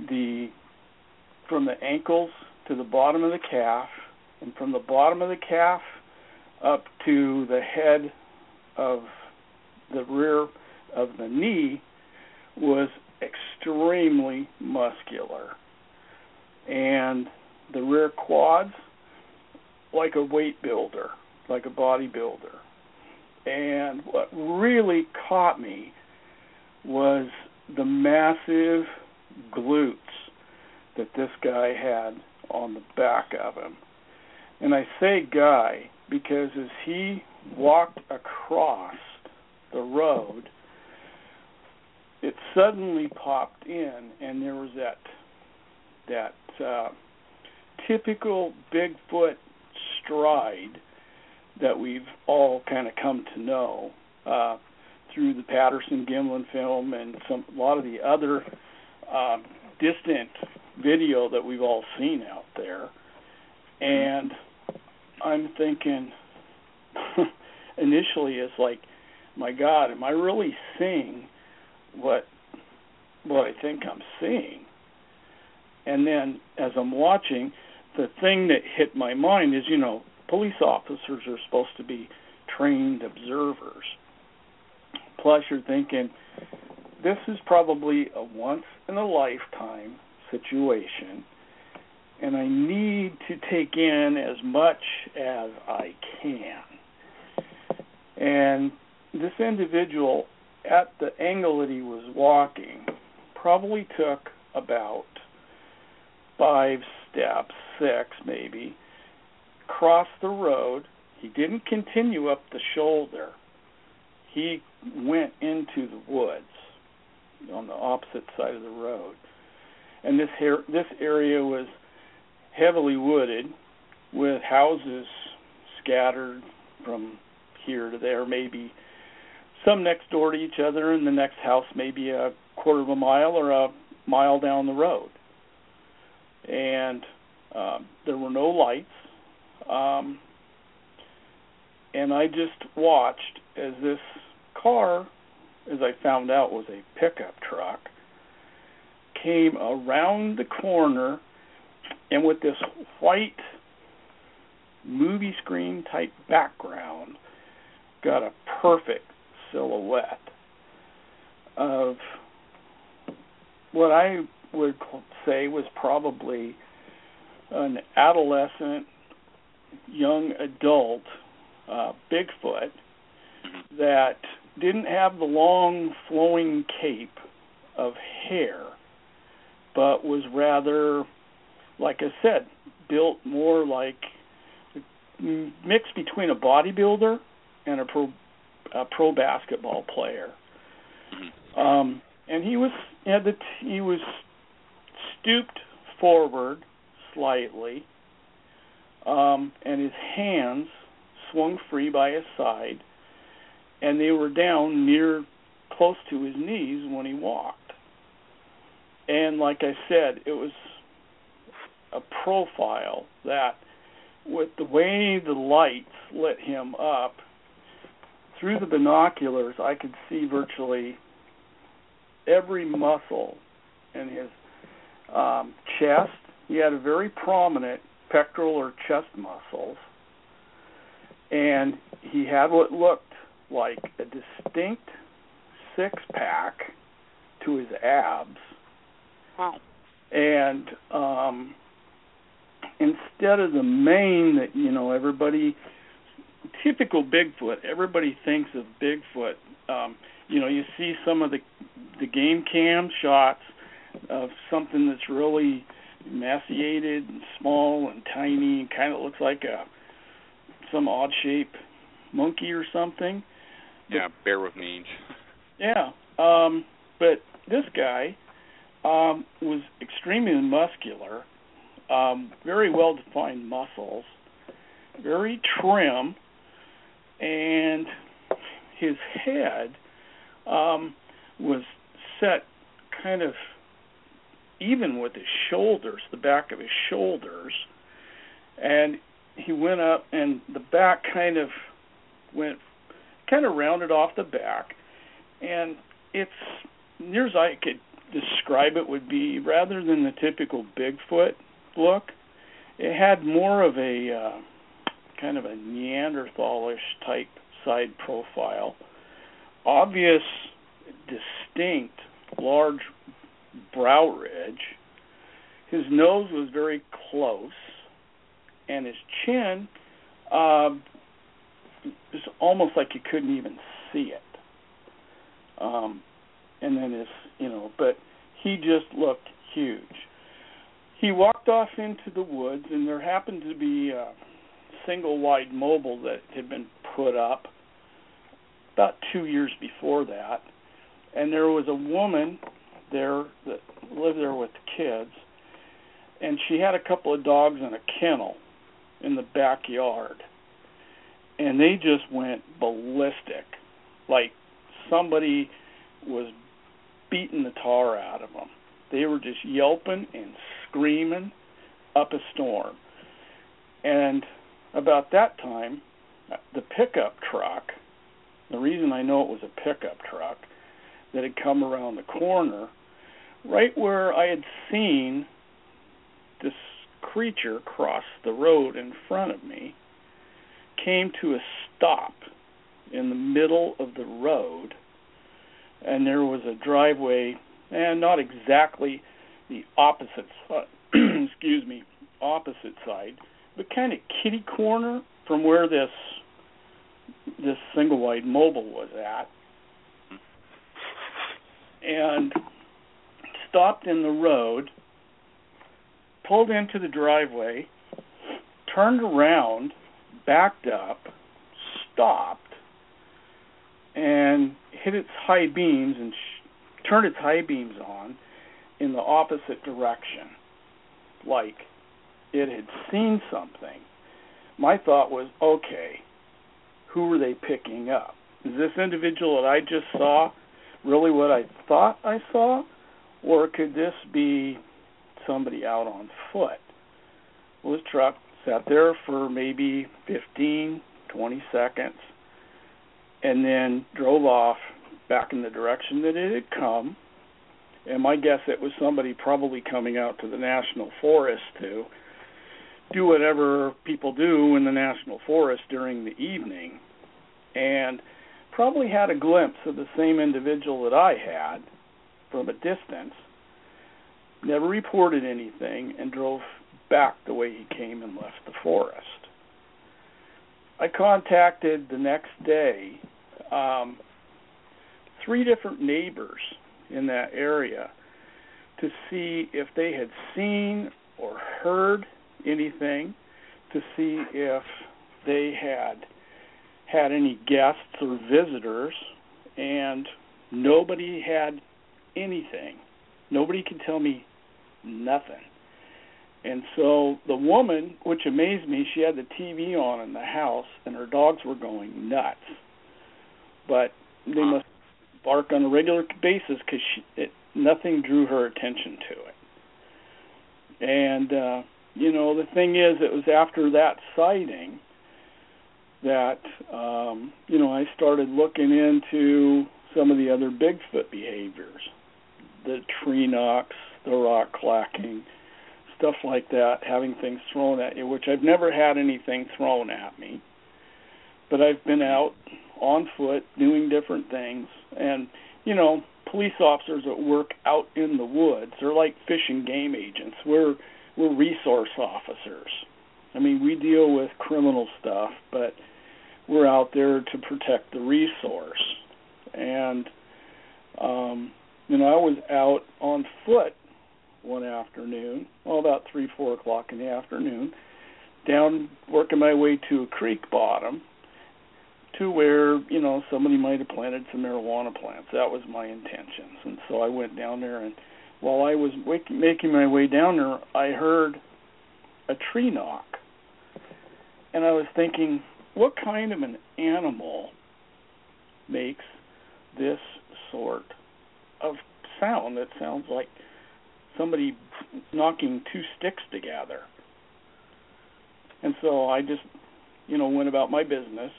the from the ankles to the bottom of the calf, and from the bottom of the calf up to the head of the rear of the knee was extremely muscular. And the rear quads like a weight builder, like a bodybuilder. And what really caught me was the massive glutes that this guy had on the back of him. And I say guy because as he walked across the road, it suddenly popped in, and there was that that uh, typical Bigfoot stride that we've all kind of come to know uh, through the Patterson Gimlin film and some a lot of the other uh, distant video that we've all seen out there. And I'm thinking initially it's like, my God, am I really seeing what what I think I'm seeing? And then as I'm watching, the thing that hit my mind is, you know, police officers are supposed to be trained observers. Plus, you're thinking, this is probably a once in a lifetime situation, and I need to take in as much as I can. And this individual, at the angle that he was walking, probably took about five steps, six maybe, crossed the road. He didn't continue up the shoulder. He went into the woods on the opposite side of the road. And this her- this area was heavily wooded with houses scattered from here to there, maybe some next door to each other, and the next house maybe a quarter of a mile or a mile down the road. And um, there were no lights. Um, and I just watched as this car, as I found out was a pickup truck, came around the corner and with this white movie screen type background got a perfect silhouette of what I would say was probably an adolescent, young adult uh, Bigfoot that didn't have the long flowing cape of hair, but was rather, like I said, built more like a mix between a bodybuilder and a pro a pro basketball player. Um, and he was had the he was stooped forward slightly, um, and his hands swung free by his side, and they were down near close to his knees when he walked. And like I said, it was a profile that, with the way the lights lit him up, through the binoculars, I could see virtually every muscle in his um, chest. He had a very prominent pectoral or chest muscles, and he had what looked like a distinct six pack to his abs. Wow. And um instead of the mane that, you know, everybody typical Bigfoot, everybody thinks of Bigfoot. Um, you know, you see some of the the game cam shots of something that's really emaciated and small and tiny and kind of looks like a some odd shape monkey or something. Yeah, bear with me. Yeah. Um but this guy um was extremely muscular, um very well defined muscles, very trim and his head um was set kind of even with his shoulders, the back of his shoulders, and he went up and the back kind of went kind of rounded off the back and it's near as I could describe it would be rather than the typical Bigfoot look, it had more of a uh, kind of a Neanderthalish type side profile. Obvious, distinct, large brow ridge. His nose was very close, and his chin um, was almost like you couldn't even see it. Um, and then his, you know, but he just looked huge. He walked off into the woods, and there happened to be a single wide mobile that had been put up about two years before that, and there was a woman there that lived there with the kids, and she had a couple of dogs in a kennel in the backyard, and they just went ballistic, like somebody was beating the tar out of them. They were just yelping and screaming up a storm. And about that time, the pickup truck, the reason I know it was a pickup truck that had come around the corner, right where I had seen this creature cross the road in front of me, came to a stop in the middle of the road, and there was a driveway, and not exactly the opposite side, excuse me, opposite side, but kind of kitty corner from where this this single wide mobile was at, and stopped in the road, pulled into the driveway, turned around, backed up, stopped, and hit its high beams and sh- turned its high beams on in the opposite direction, like it had seen something. My thought was, okay, who were they picking up? Is this individual that I just saw really what I thought I saw, or could this be somebody out on foot? Well, this truck sat there for maybe 15, 20 seconds, and then drove off back in the direction that it had come. And my guess it was somebody probably coming out to the national forest to do whatever people do in the national forest during the evening and probably had a glimpse of the same individual that I had from a distance never reported anything and drove back the way he came and left the forest. I contacted the next day um, three different neighbors in that area to see if they had seen or heard anything, to see if they had had any guests or visitors, and nobody had anything. Nobody could tell me nothing. And so the woman, which amazed me, she had the TV on in the house, and her dogs were going nuts. But they must bark on a regular basis because nothing drew her attention to it. And uh, you know, the thing is, it was after that sighting that um, you know I started looking into some of the other Bigfoot behaviors, the tree knocks, the rock clacking stuff like that, having things thrown at you, which I've never had anything thrown at me. But I've been out on foot doing different things and you know, police officers that work out in the woods, they're like fish and game agents. We're we're resource officers. I mean, we deal with criminal stuff, but we're out there to protect the resource. And um you know, I was out on foot one afternoon, well, about three, four o'clock in the afternoon, down working my way to a creek bottom to where you know somebody might have planted some marijuana plants. That was my intentions, and so I went down there. And while I was making my way down there, I heard a tree knock, and I was thinking, what kind of an animal makes this sort of sound that sounds like somebody knocking two sticks together. And so I just, you know, went about my business.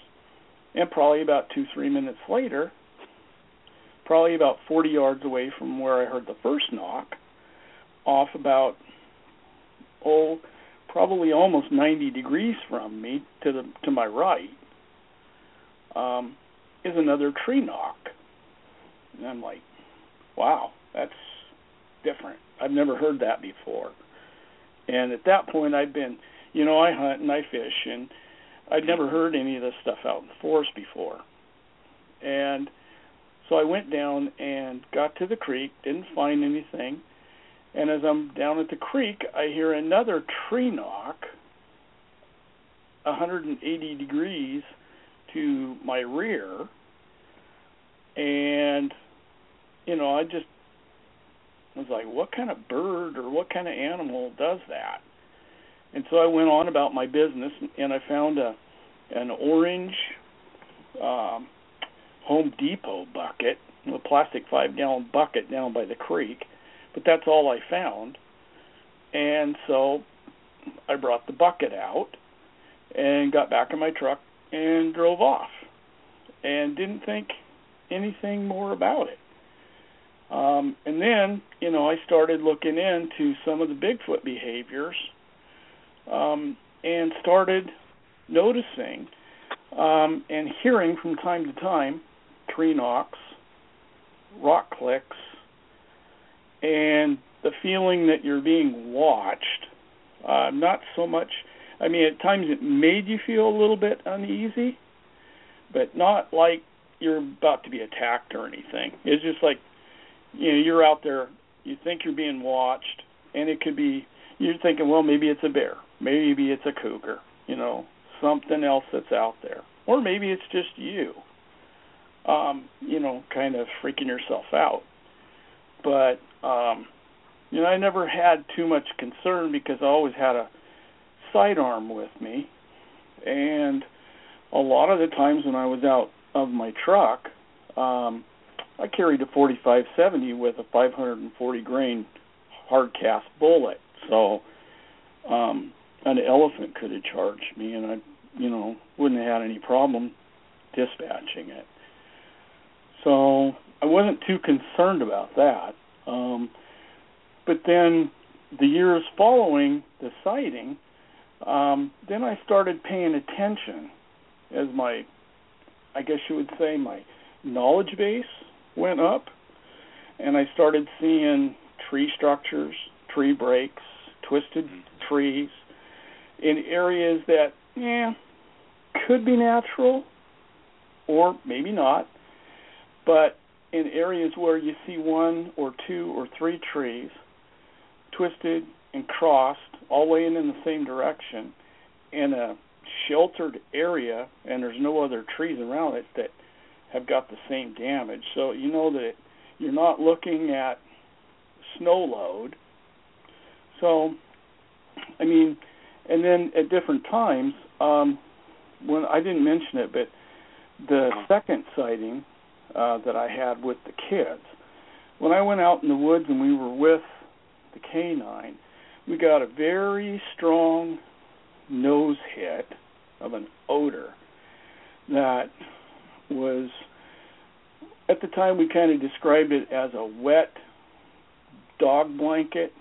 And probably about two, three minutes later, probably about 40 yards away from where I heard the first knock, off about, oh, probably almost 90 degrees from me to the to my right, um, is another tree knock. And I'm like, wow, that's different. I've never heard that before. And at that point, I'd been, you know, I hunt and I fish, and I'd never heard any of this stuff out in the forest before. And so I went down and got to the creek, didn't find anything. And as I'm down at the creek, I hear another tree knock 180 degrees to my rear. And, you know, I just was like, what kind of bird or what kind of animal does that? And so I went on about my business, and I found a an orange um, Home Depot bucket, a plastic five gallon bucket down by the creek, but that's all I found. And so I brought the bucket out and got back in my truck and drove off and didn't think anything more about it. Um, and then, you know, I started looking into some of the Bigfoot behaviors um, and started noticing um, and hearing from time to time tree knocks, rock clicks, and the feeling that you're being watched. Uh, not so much, I mean, at times it made you feel a little bit uneasy, but not like you're about to be attacked or anything. It's just like you know you're out there you think you're being watched and it could be you're thinking well maybe it's a bear maybe it's a cougar you know something else that's out there or maybe it's just you um you know kind of freaking yourself out but um you know I never had too much concern because I always had a sidearm with me and a lot of the times when I was out of my truck, um, I carried a 4570 with a 540 grain hard cast bullet. So um, an elephant could have charged me, and I, you know, wouldn't have had any problem dispatching it. So I wasn't too concerned about that. Um, but then the years following the sighting, um, then I started paying attention as my, I guess you would say, my knowledge base went up, and I started seeing tree structures, tree breaks, twisted trees in areas that, yeah, could be natural or maybe not, but in areas where you see one or two or three trees twisted and crossed all laying in, the same direction in a sheltered area and there's no other trees around it that have got the same damage. So you know that you're not looking at snow load. So I mean and then at different times, um when I didn't mention it but the second sighting uh that I had with the kids, when I went out in the woods and we were with the canine, we got a very strong nose hit of an odor that was at the time we kind of described it as a wet dog blanket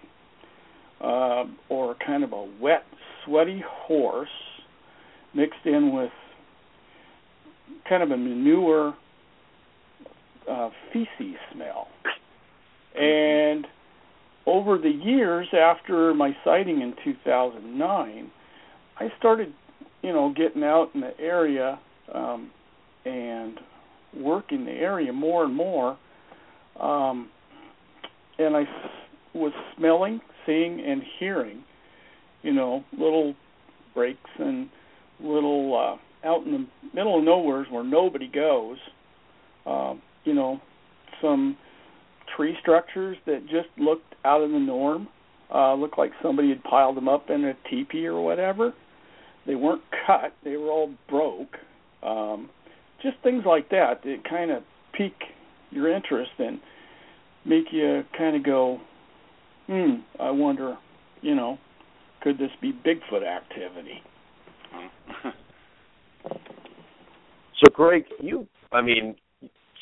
uh, or kind of a wet sweaty horse mixed in with kind of a manure uh, feces smell. And over the years after my sighting in 2009 I started you know getting out in the area um and working the area more and more um and I was smelling, seeing and hearing you know little breaks and little uh out in the middle of nowhere where nobody goes um you know some tree structures that just looked out of the norm. Uh looked like somebody had piled them up in a teepee or whatever. They weren't cut. They were all broke. Um just things like that that kind of pique your interest and make you kind of go hmm i wonder you know could this be bigfoot activity? So, Greg, you, I mean,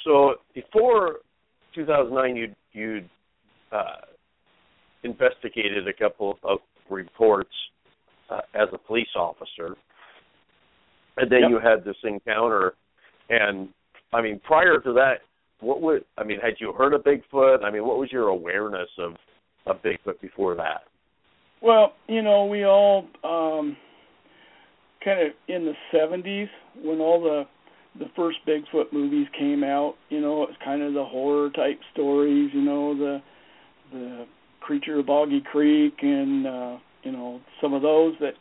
so before 2009, you you uh, investigated a couple of reports uh, as a police officer, and then Yep. you had this encounter. And I mean, prior to that, what would I mean? Had you heard of Bigfoot? I mean, what was your awareness of of Bigfoot before that? Well, you know, we all um kind of in the 70s when all the the first Bigfoot movies came out, you know, it was kind of the horror type stories, you know, the the creature of Boggy Creek and uh, you know, some of those that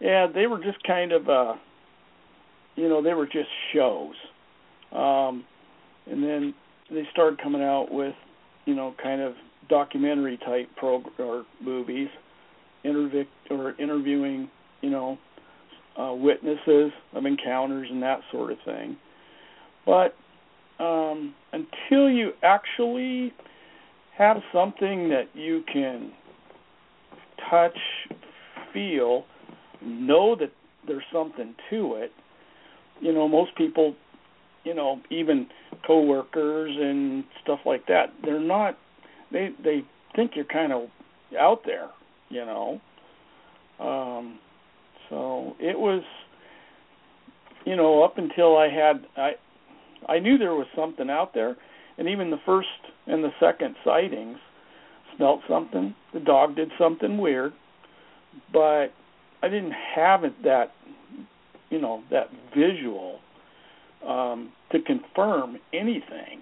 yeah, they were just kind of uh you know, they were just shows. Um and then they started coming out with, you know, kind of documentary type prog or movies intervic or interviewing, you know, uh, witnesses of encounters and that sort of thing. But um, until you actually have something that you can touch, feel, know that there's something to it, you know, most people, you know, even coworkers and stuff like that, they're not. They they think you're kind of out there, you know. Um, so it was, you know, up until I had I, I knew there was something out there, and even the first and the second sightings smelt something. The dog did something weird, but I didn't have it that, you know, that visual um, to confirm anything.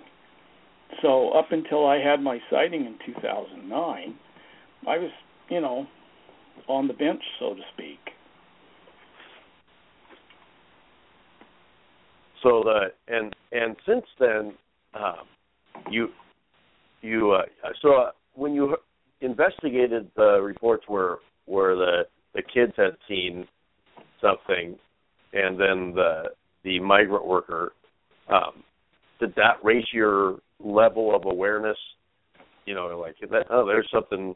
So up until I had my sighting in 2009, I was, you know, on the bench, so to speak. So the and and since then, um, you you uh, so uh, when you investigated the reports where where the the kids had seen something, and then the the migrant worker, um, did that raise your level of awareness? You know, like oh, there's something,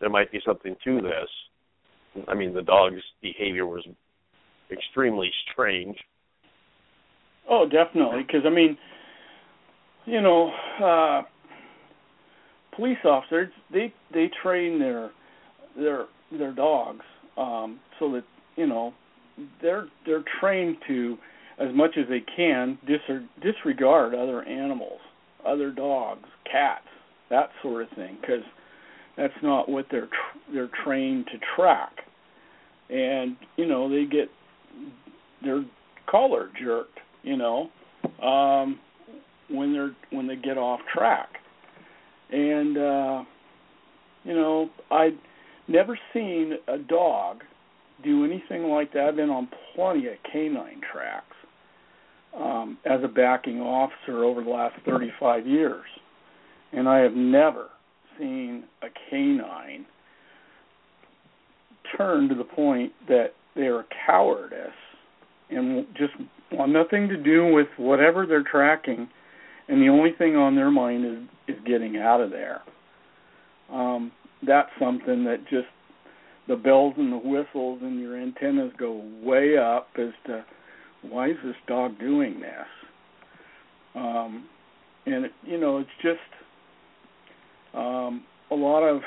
there might be something to this. I mean, the dog's behavior was extremely strange. Oh, definitely. Because I mean, you know, uh, police officers they they train their their their dogs um, so that you know they're they're trained to as much as they can dis- disregard other animals, other dogs, cats, that sort of thing, because that's not what they're tr- they're trained to track. And you know they get their collar jerked, you know, um, when they're when they get off track. And uh, you know I never seen a dog do anything like that. I've been on plenty of canine tracks um, as a backing officer over the last 35 years, and I have never seen a canine turn to the point that they are cowardice and just want nothing to do with whatever they're tracking, and the only thing on their mind is is getting out of there. Um, that's something that just the bells and the whistles and your antennas go way up as to why is this dog doing this? Um, and it, you know, it's just um, a lot of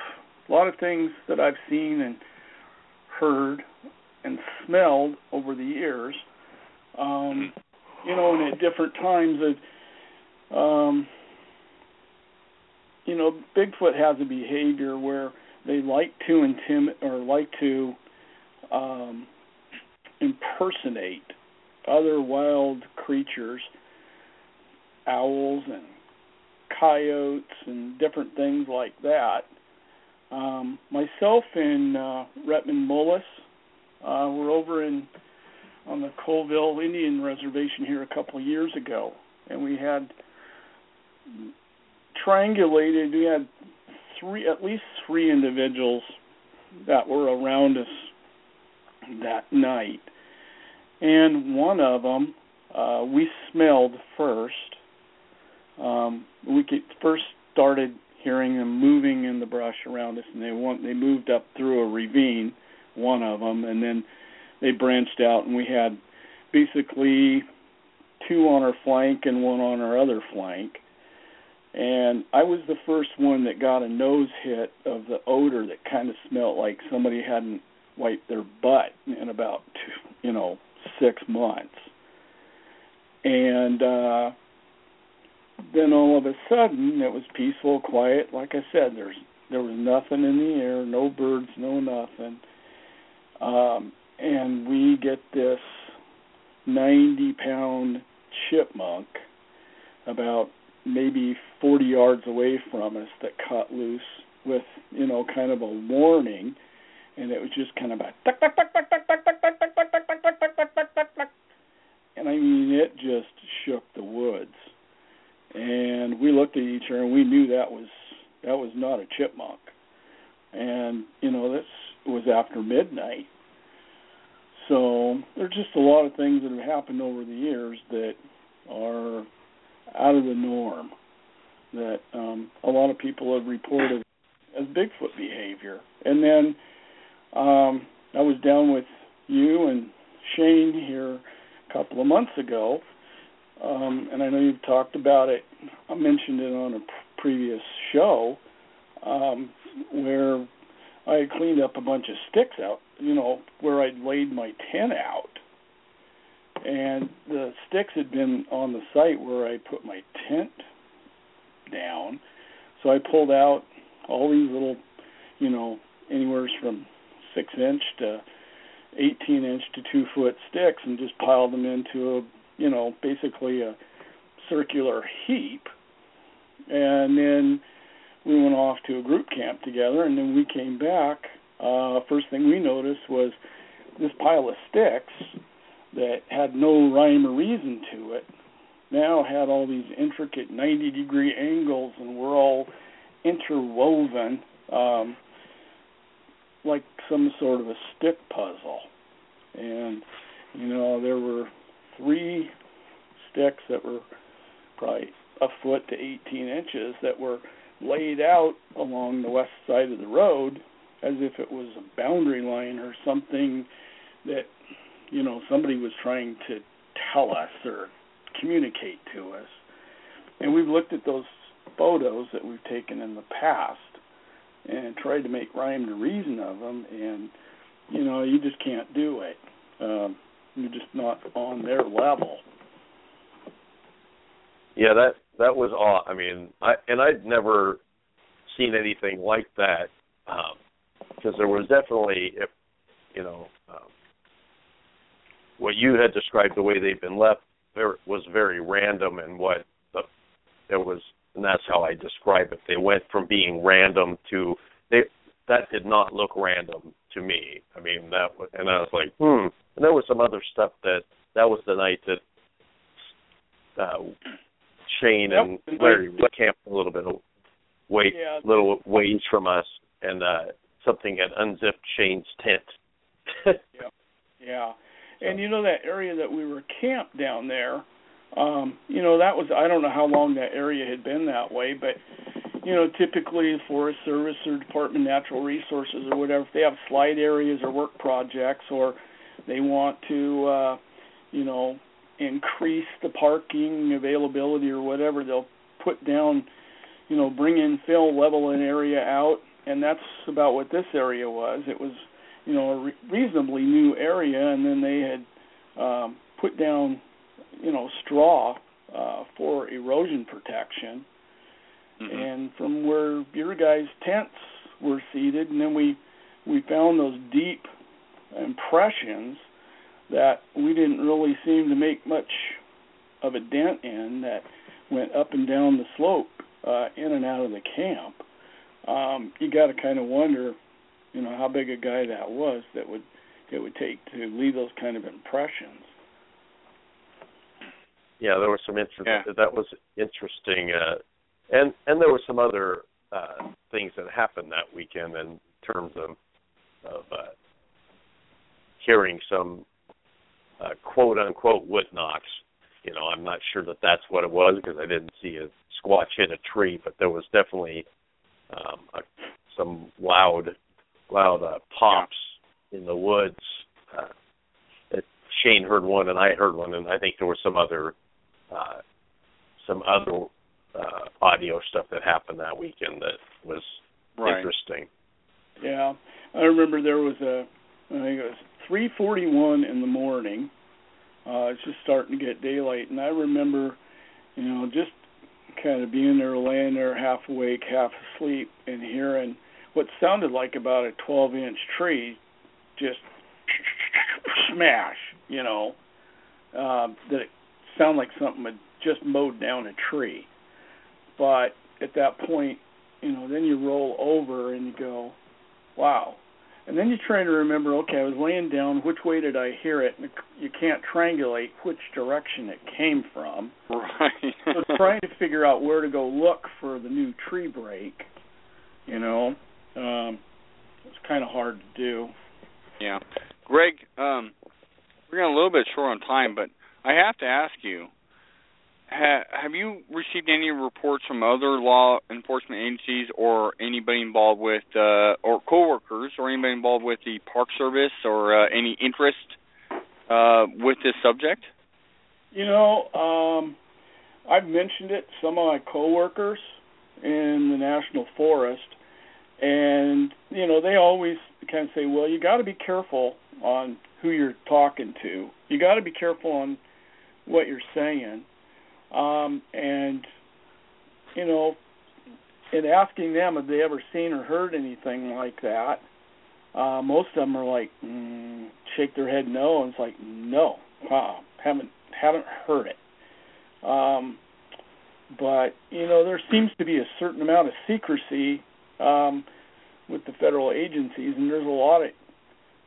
a lot of things that I've seen and heard and smelled over the years. Um, you know, and at different times, of, um, you know, Bigfoot has a behavior where they like to intimidate or like to um, impersonate other wild creatures, owls and coyotes and different things like that. Um, myself and uh, Retmond Mullis uh, were over in on the Colville Indian Reservation here a couple of years ago, and we had triangulated. We had three, at least three individuals that were around us that night, and one of them uh, we smelled first. Um, we could, first started hearing them moving in the brush around us, and they want they moved up through a ravine. One of them, and then they branched out, and we had basically two on our flank and one on our other flank. And I was the first one that got a nose hit of the odor that kind of smelled like somebody hadn't wiped their butt in about two, you know six months, and uh, then all of a sudden it was peaceful, quiet. Like I said, there's there was nothing in the air, no birds, no nothing, um, and we get this ninety pound chipmunk about maybe 40 yards away from us that cut loose with you know kind of a warning and it was just kind of a and I mean it just shook the woods and we looked at each other and we knew that was that was not a chipmunk and you know this was after midnight so there's just a lot of things that have happened over the years that are out of the norm that um, a lot of people have reported as Bigfoot behavior. And then um, I was down with you and Shane here a couple of months ago, um, and I know you've talked about it. I mentioned it on a previous show um, where I had cleaned up a bunch of sticks out, you know, where I'd laid my tent out and the sticks had been on the site where I put my tent down. So I pulled out all these little, you know, anywhere from six inch to eighteen inch to two foot sticks and just piled them into a, you know, basically a circular heap. And then we went off to a group camp together, and then we came back. Uh, first thing we noticed was this pile of sticks that had no rhyme or reason to it now had all these intricate 90 degree angles and were all interwoven um, like some sort of a stick puzzle. And, you know, there were three sticks that were probably a foot to 18 inches that were laid out along the west side of the road as if it was a boundary line or something that you know somebody was trying to tell us or communicate to us. And we've looked at those photos that we've taken in the past and tried to make rhyme to reason of them, and you know you just can't do it. Um, you're just not on their level. Yeah, that that was awe. I mean, I and I'd never seen anything like that because um, there was definitely, if, you know, um, what you had described the way they've been left there was very random and what the, there was and that's how I describe it. They went from being random to they that did not look random to me. I mean that and I was like, hmm. And there was some other stuff that that was the night that uh Shane and Larry went camp a little bit of wait yeah. little ways from us and uh something had unzipped Shane's tent. yeah. Yeah. And you know that area that we were camped down there, um, you know, that was I don't know how long that area had been that way, but you know, typically Forest Service or Department of Natural Resources or whatever, if they have slide areas or work projects or they want to uh, you know, increase the parking availability or whatever, they'll put down, you know, bring in fill, level an area out, and that's about what this area was. It was, you know, a re- reasonably new area, and then they had um, put down you know straw uh, for erosion protection. Mm-hmm. And from where your guys' tents were seated, and then we we found those deep impressions that we didn't really seem to make much of a dent in that went up and down the slope uh, in and out of the camp. Um, you got to kind of wonder, you know, how big a guy that was that would it would take to leave those kind of impressions yeah, there was some interest. Yeah. That was interesting, uh, and and there were some other uh, things that happened that weekend in terms of of uh, hearing some uh, quote unquote wood knocks. You know, I'm not sure that that's what it was because I didn't see a squatch hit a tree, but there was definitely um, a, some loud loud uh, pops in the woods. Uh, that Shane heard one and I heard one, and I think there were some other uh, some other uh, audio stuff that happened that weekend that was right. interesting. Yeah, I remember there was a I think it was 3:41 in the morning. Uh, it's just starting to get daylight, and I remember, you know, just kind of being there, laying there, half awake, half asleep, and hearing what sounded like about a 12-inch tree just smash. You know, uh, that it sound like something had just mowed down a tree. But at that point, you know, then you roll over and you go, wow. And then you try to remember, okay, I was laying down, which way did I hear it? And you can't triangulate which direction it came from. Right. so trying to figure out where to go look for the new tree break, you know, um, it's kind of hard to do. Yeah. Greg, um, we're getting a little bit short on time, but I have to ask you: ha, Have you received any reports from other law enforcement agencies, or anybody involved with, uh, or coworkers, or anybody involved with the Park Service, or uh, any interest uh, with this subject? You know, um, I've mentioned it. Some of my coworkers in the national forest, and you know, they always kind of say, "Well, you got to be careful on who you're talking to. You got to be careful on what you're saying. Um, and you know, in asking them if they ever seen or heard anything like that, uh, most of them are like mm, shake their head no, and it's like no, wow, haven't haven't heard it. Um, but you know, there seems to be a certain amount of secrecy um, with the federal agencies, and there's a lot of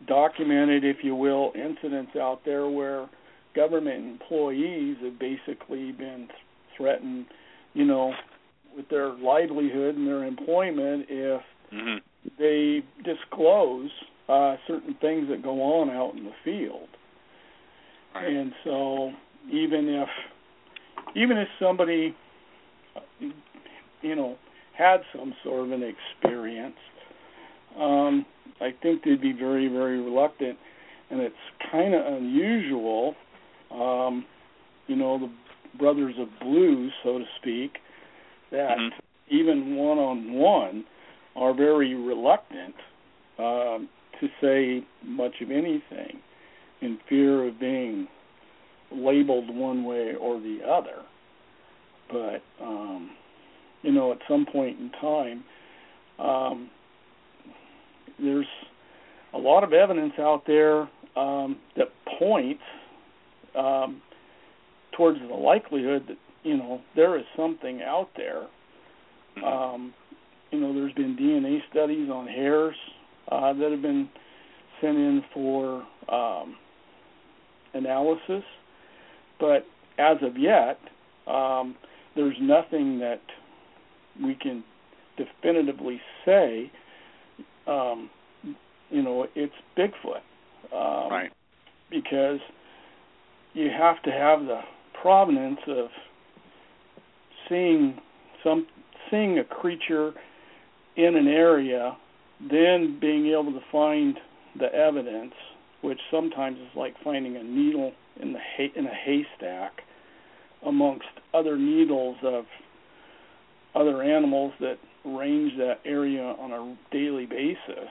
documented, if you will, incidents out there where government employees have basically been threatened, you know, with their livelihood and their employment if mm-hmm. they disclose uh, certain things that go on out in the field. And so even if even if somebody you know had some sort of an experience, um, I think they'd be very very reluctant, and it's kind of unusual. Um, you know, the brothers of blues, so to speak, that Mm-hmm. even one on one are very reluctant um, to say much of anything in fear of being labeled one way or the other. But um, you know, at some point in time, um, there's a lot of evidence out there um, that points um, towards the likelihood that you know there is something out there. Um, you know, there's been DNA studies on hairs uh, that have been sent in for um, analysis, but as of yet, um, there's nothing that we can definitively say. Um, you know, it's Bigfoot. Um, Right. Because you have to have the provenance of seeing some seeing a creature in an area, then being able to find the evidence, which sometimes is like finding a needle in the hay, in a haystack amongst other needles of other animals that range that area on a daily basis.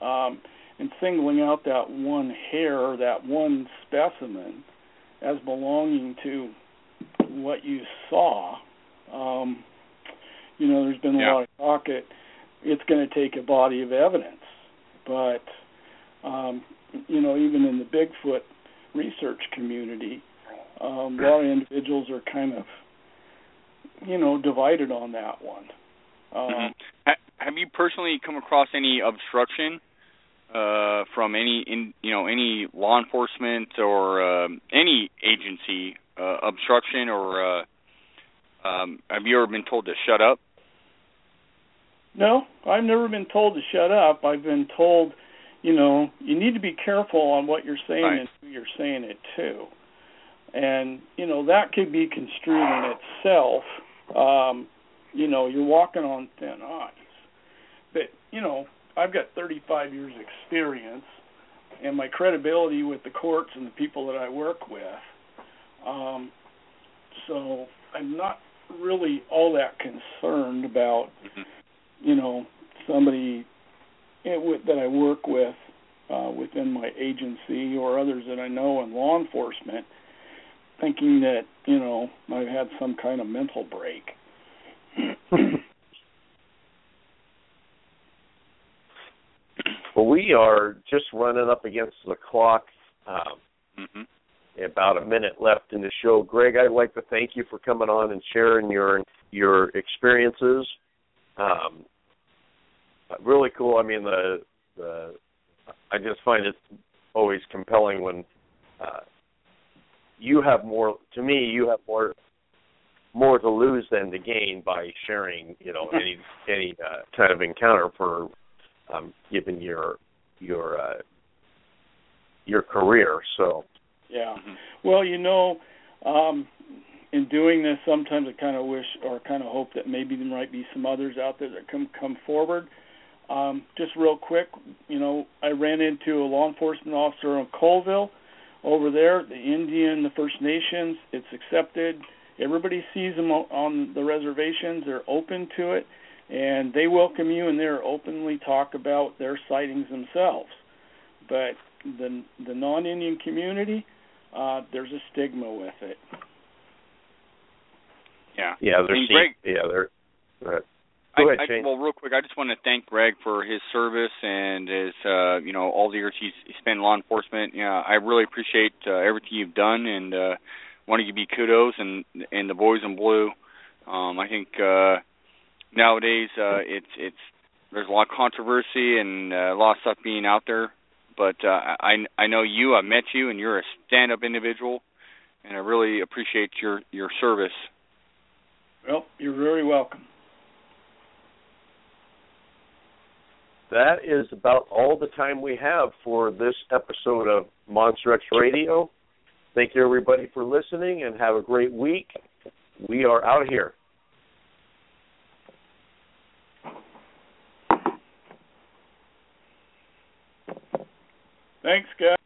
Um, and singling out that one hair that one specimen as belonging to what you saw, um, you know, there's been a Yeah. lot of talk that it's going to take a body of evidence, but um, you know, even in the Bigfoot research community, um, a lot of individuals are kind of, you know, divided on that one. Um, Mhm. Have you personally come across any obstruction uh, from any in you know any law enforcement or um, any agency uh, obstruction or uh, um, have you ever been told to shut up? No, I've never been told to shut up. I've been told, you know, you need to be careful on what you're saying Right. and who you're saying it to. And, you know, that could be construed in itself. Um, you know, you're walking on thin ice. But, you know, I've got 35 years experience and my credibility with the courts and the people that I work with. Um, so I'm not really all that concerned about Mhm. you know somebody it, with, that I work with uh, within my agency or others that I know in law enforcement, thinking that you know I've had some kind of mental break. Well, we are just running up against the clock. Um, Mhm. about a minute left in the show. Greg, I'd like to thank you for coming on and sharing your your experiences. Um, really cool. I mean, the the I just find it always compelling when uh, you have more. To me, you have more more to lose than to gain by sharing. You know, any any uh, kind of encounter for um, given your your uh, your career. So. Yeah. Well, you know, um, in doing this, sometimes I kind of wish or kind of hope that maybe there might be some others out there that come come forward. Um, just real quick, you know, I ran into a law enforcement officer in Colville over there, the Indian, the First Nations. It's accepted. Everybody sees them on the reservations. They're open to it, and they welcome you, and they're openly talk about their sightings themselves. But the the non-Indian community, uh, there's a stigma with it. Yeah. Yeah, they're seen- Greg- yeah, they're right. I, ahead, I, well, real quick, I just want to thank Greg for his service and his, uh, you know, all the years he's spent in law enforcement. Yeah, I really appreciate uh, everything you've done, and uh, want to give you kudos and and the boys in blue. Um, I think uh, nowadays uh, it's it's there's a lot of controversy and uh, a lot of stuff being out there, but uh, I I know you, I met you, and you're a stand-up individual, and I really appreciate your your service. Well, you're very welcome. That is about all the time we have for this episode of Monster X Radio. Thank you, everybody, for listening, and have a great week. We are out of here. Thanks, guys.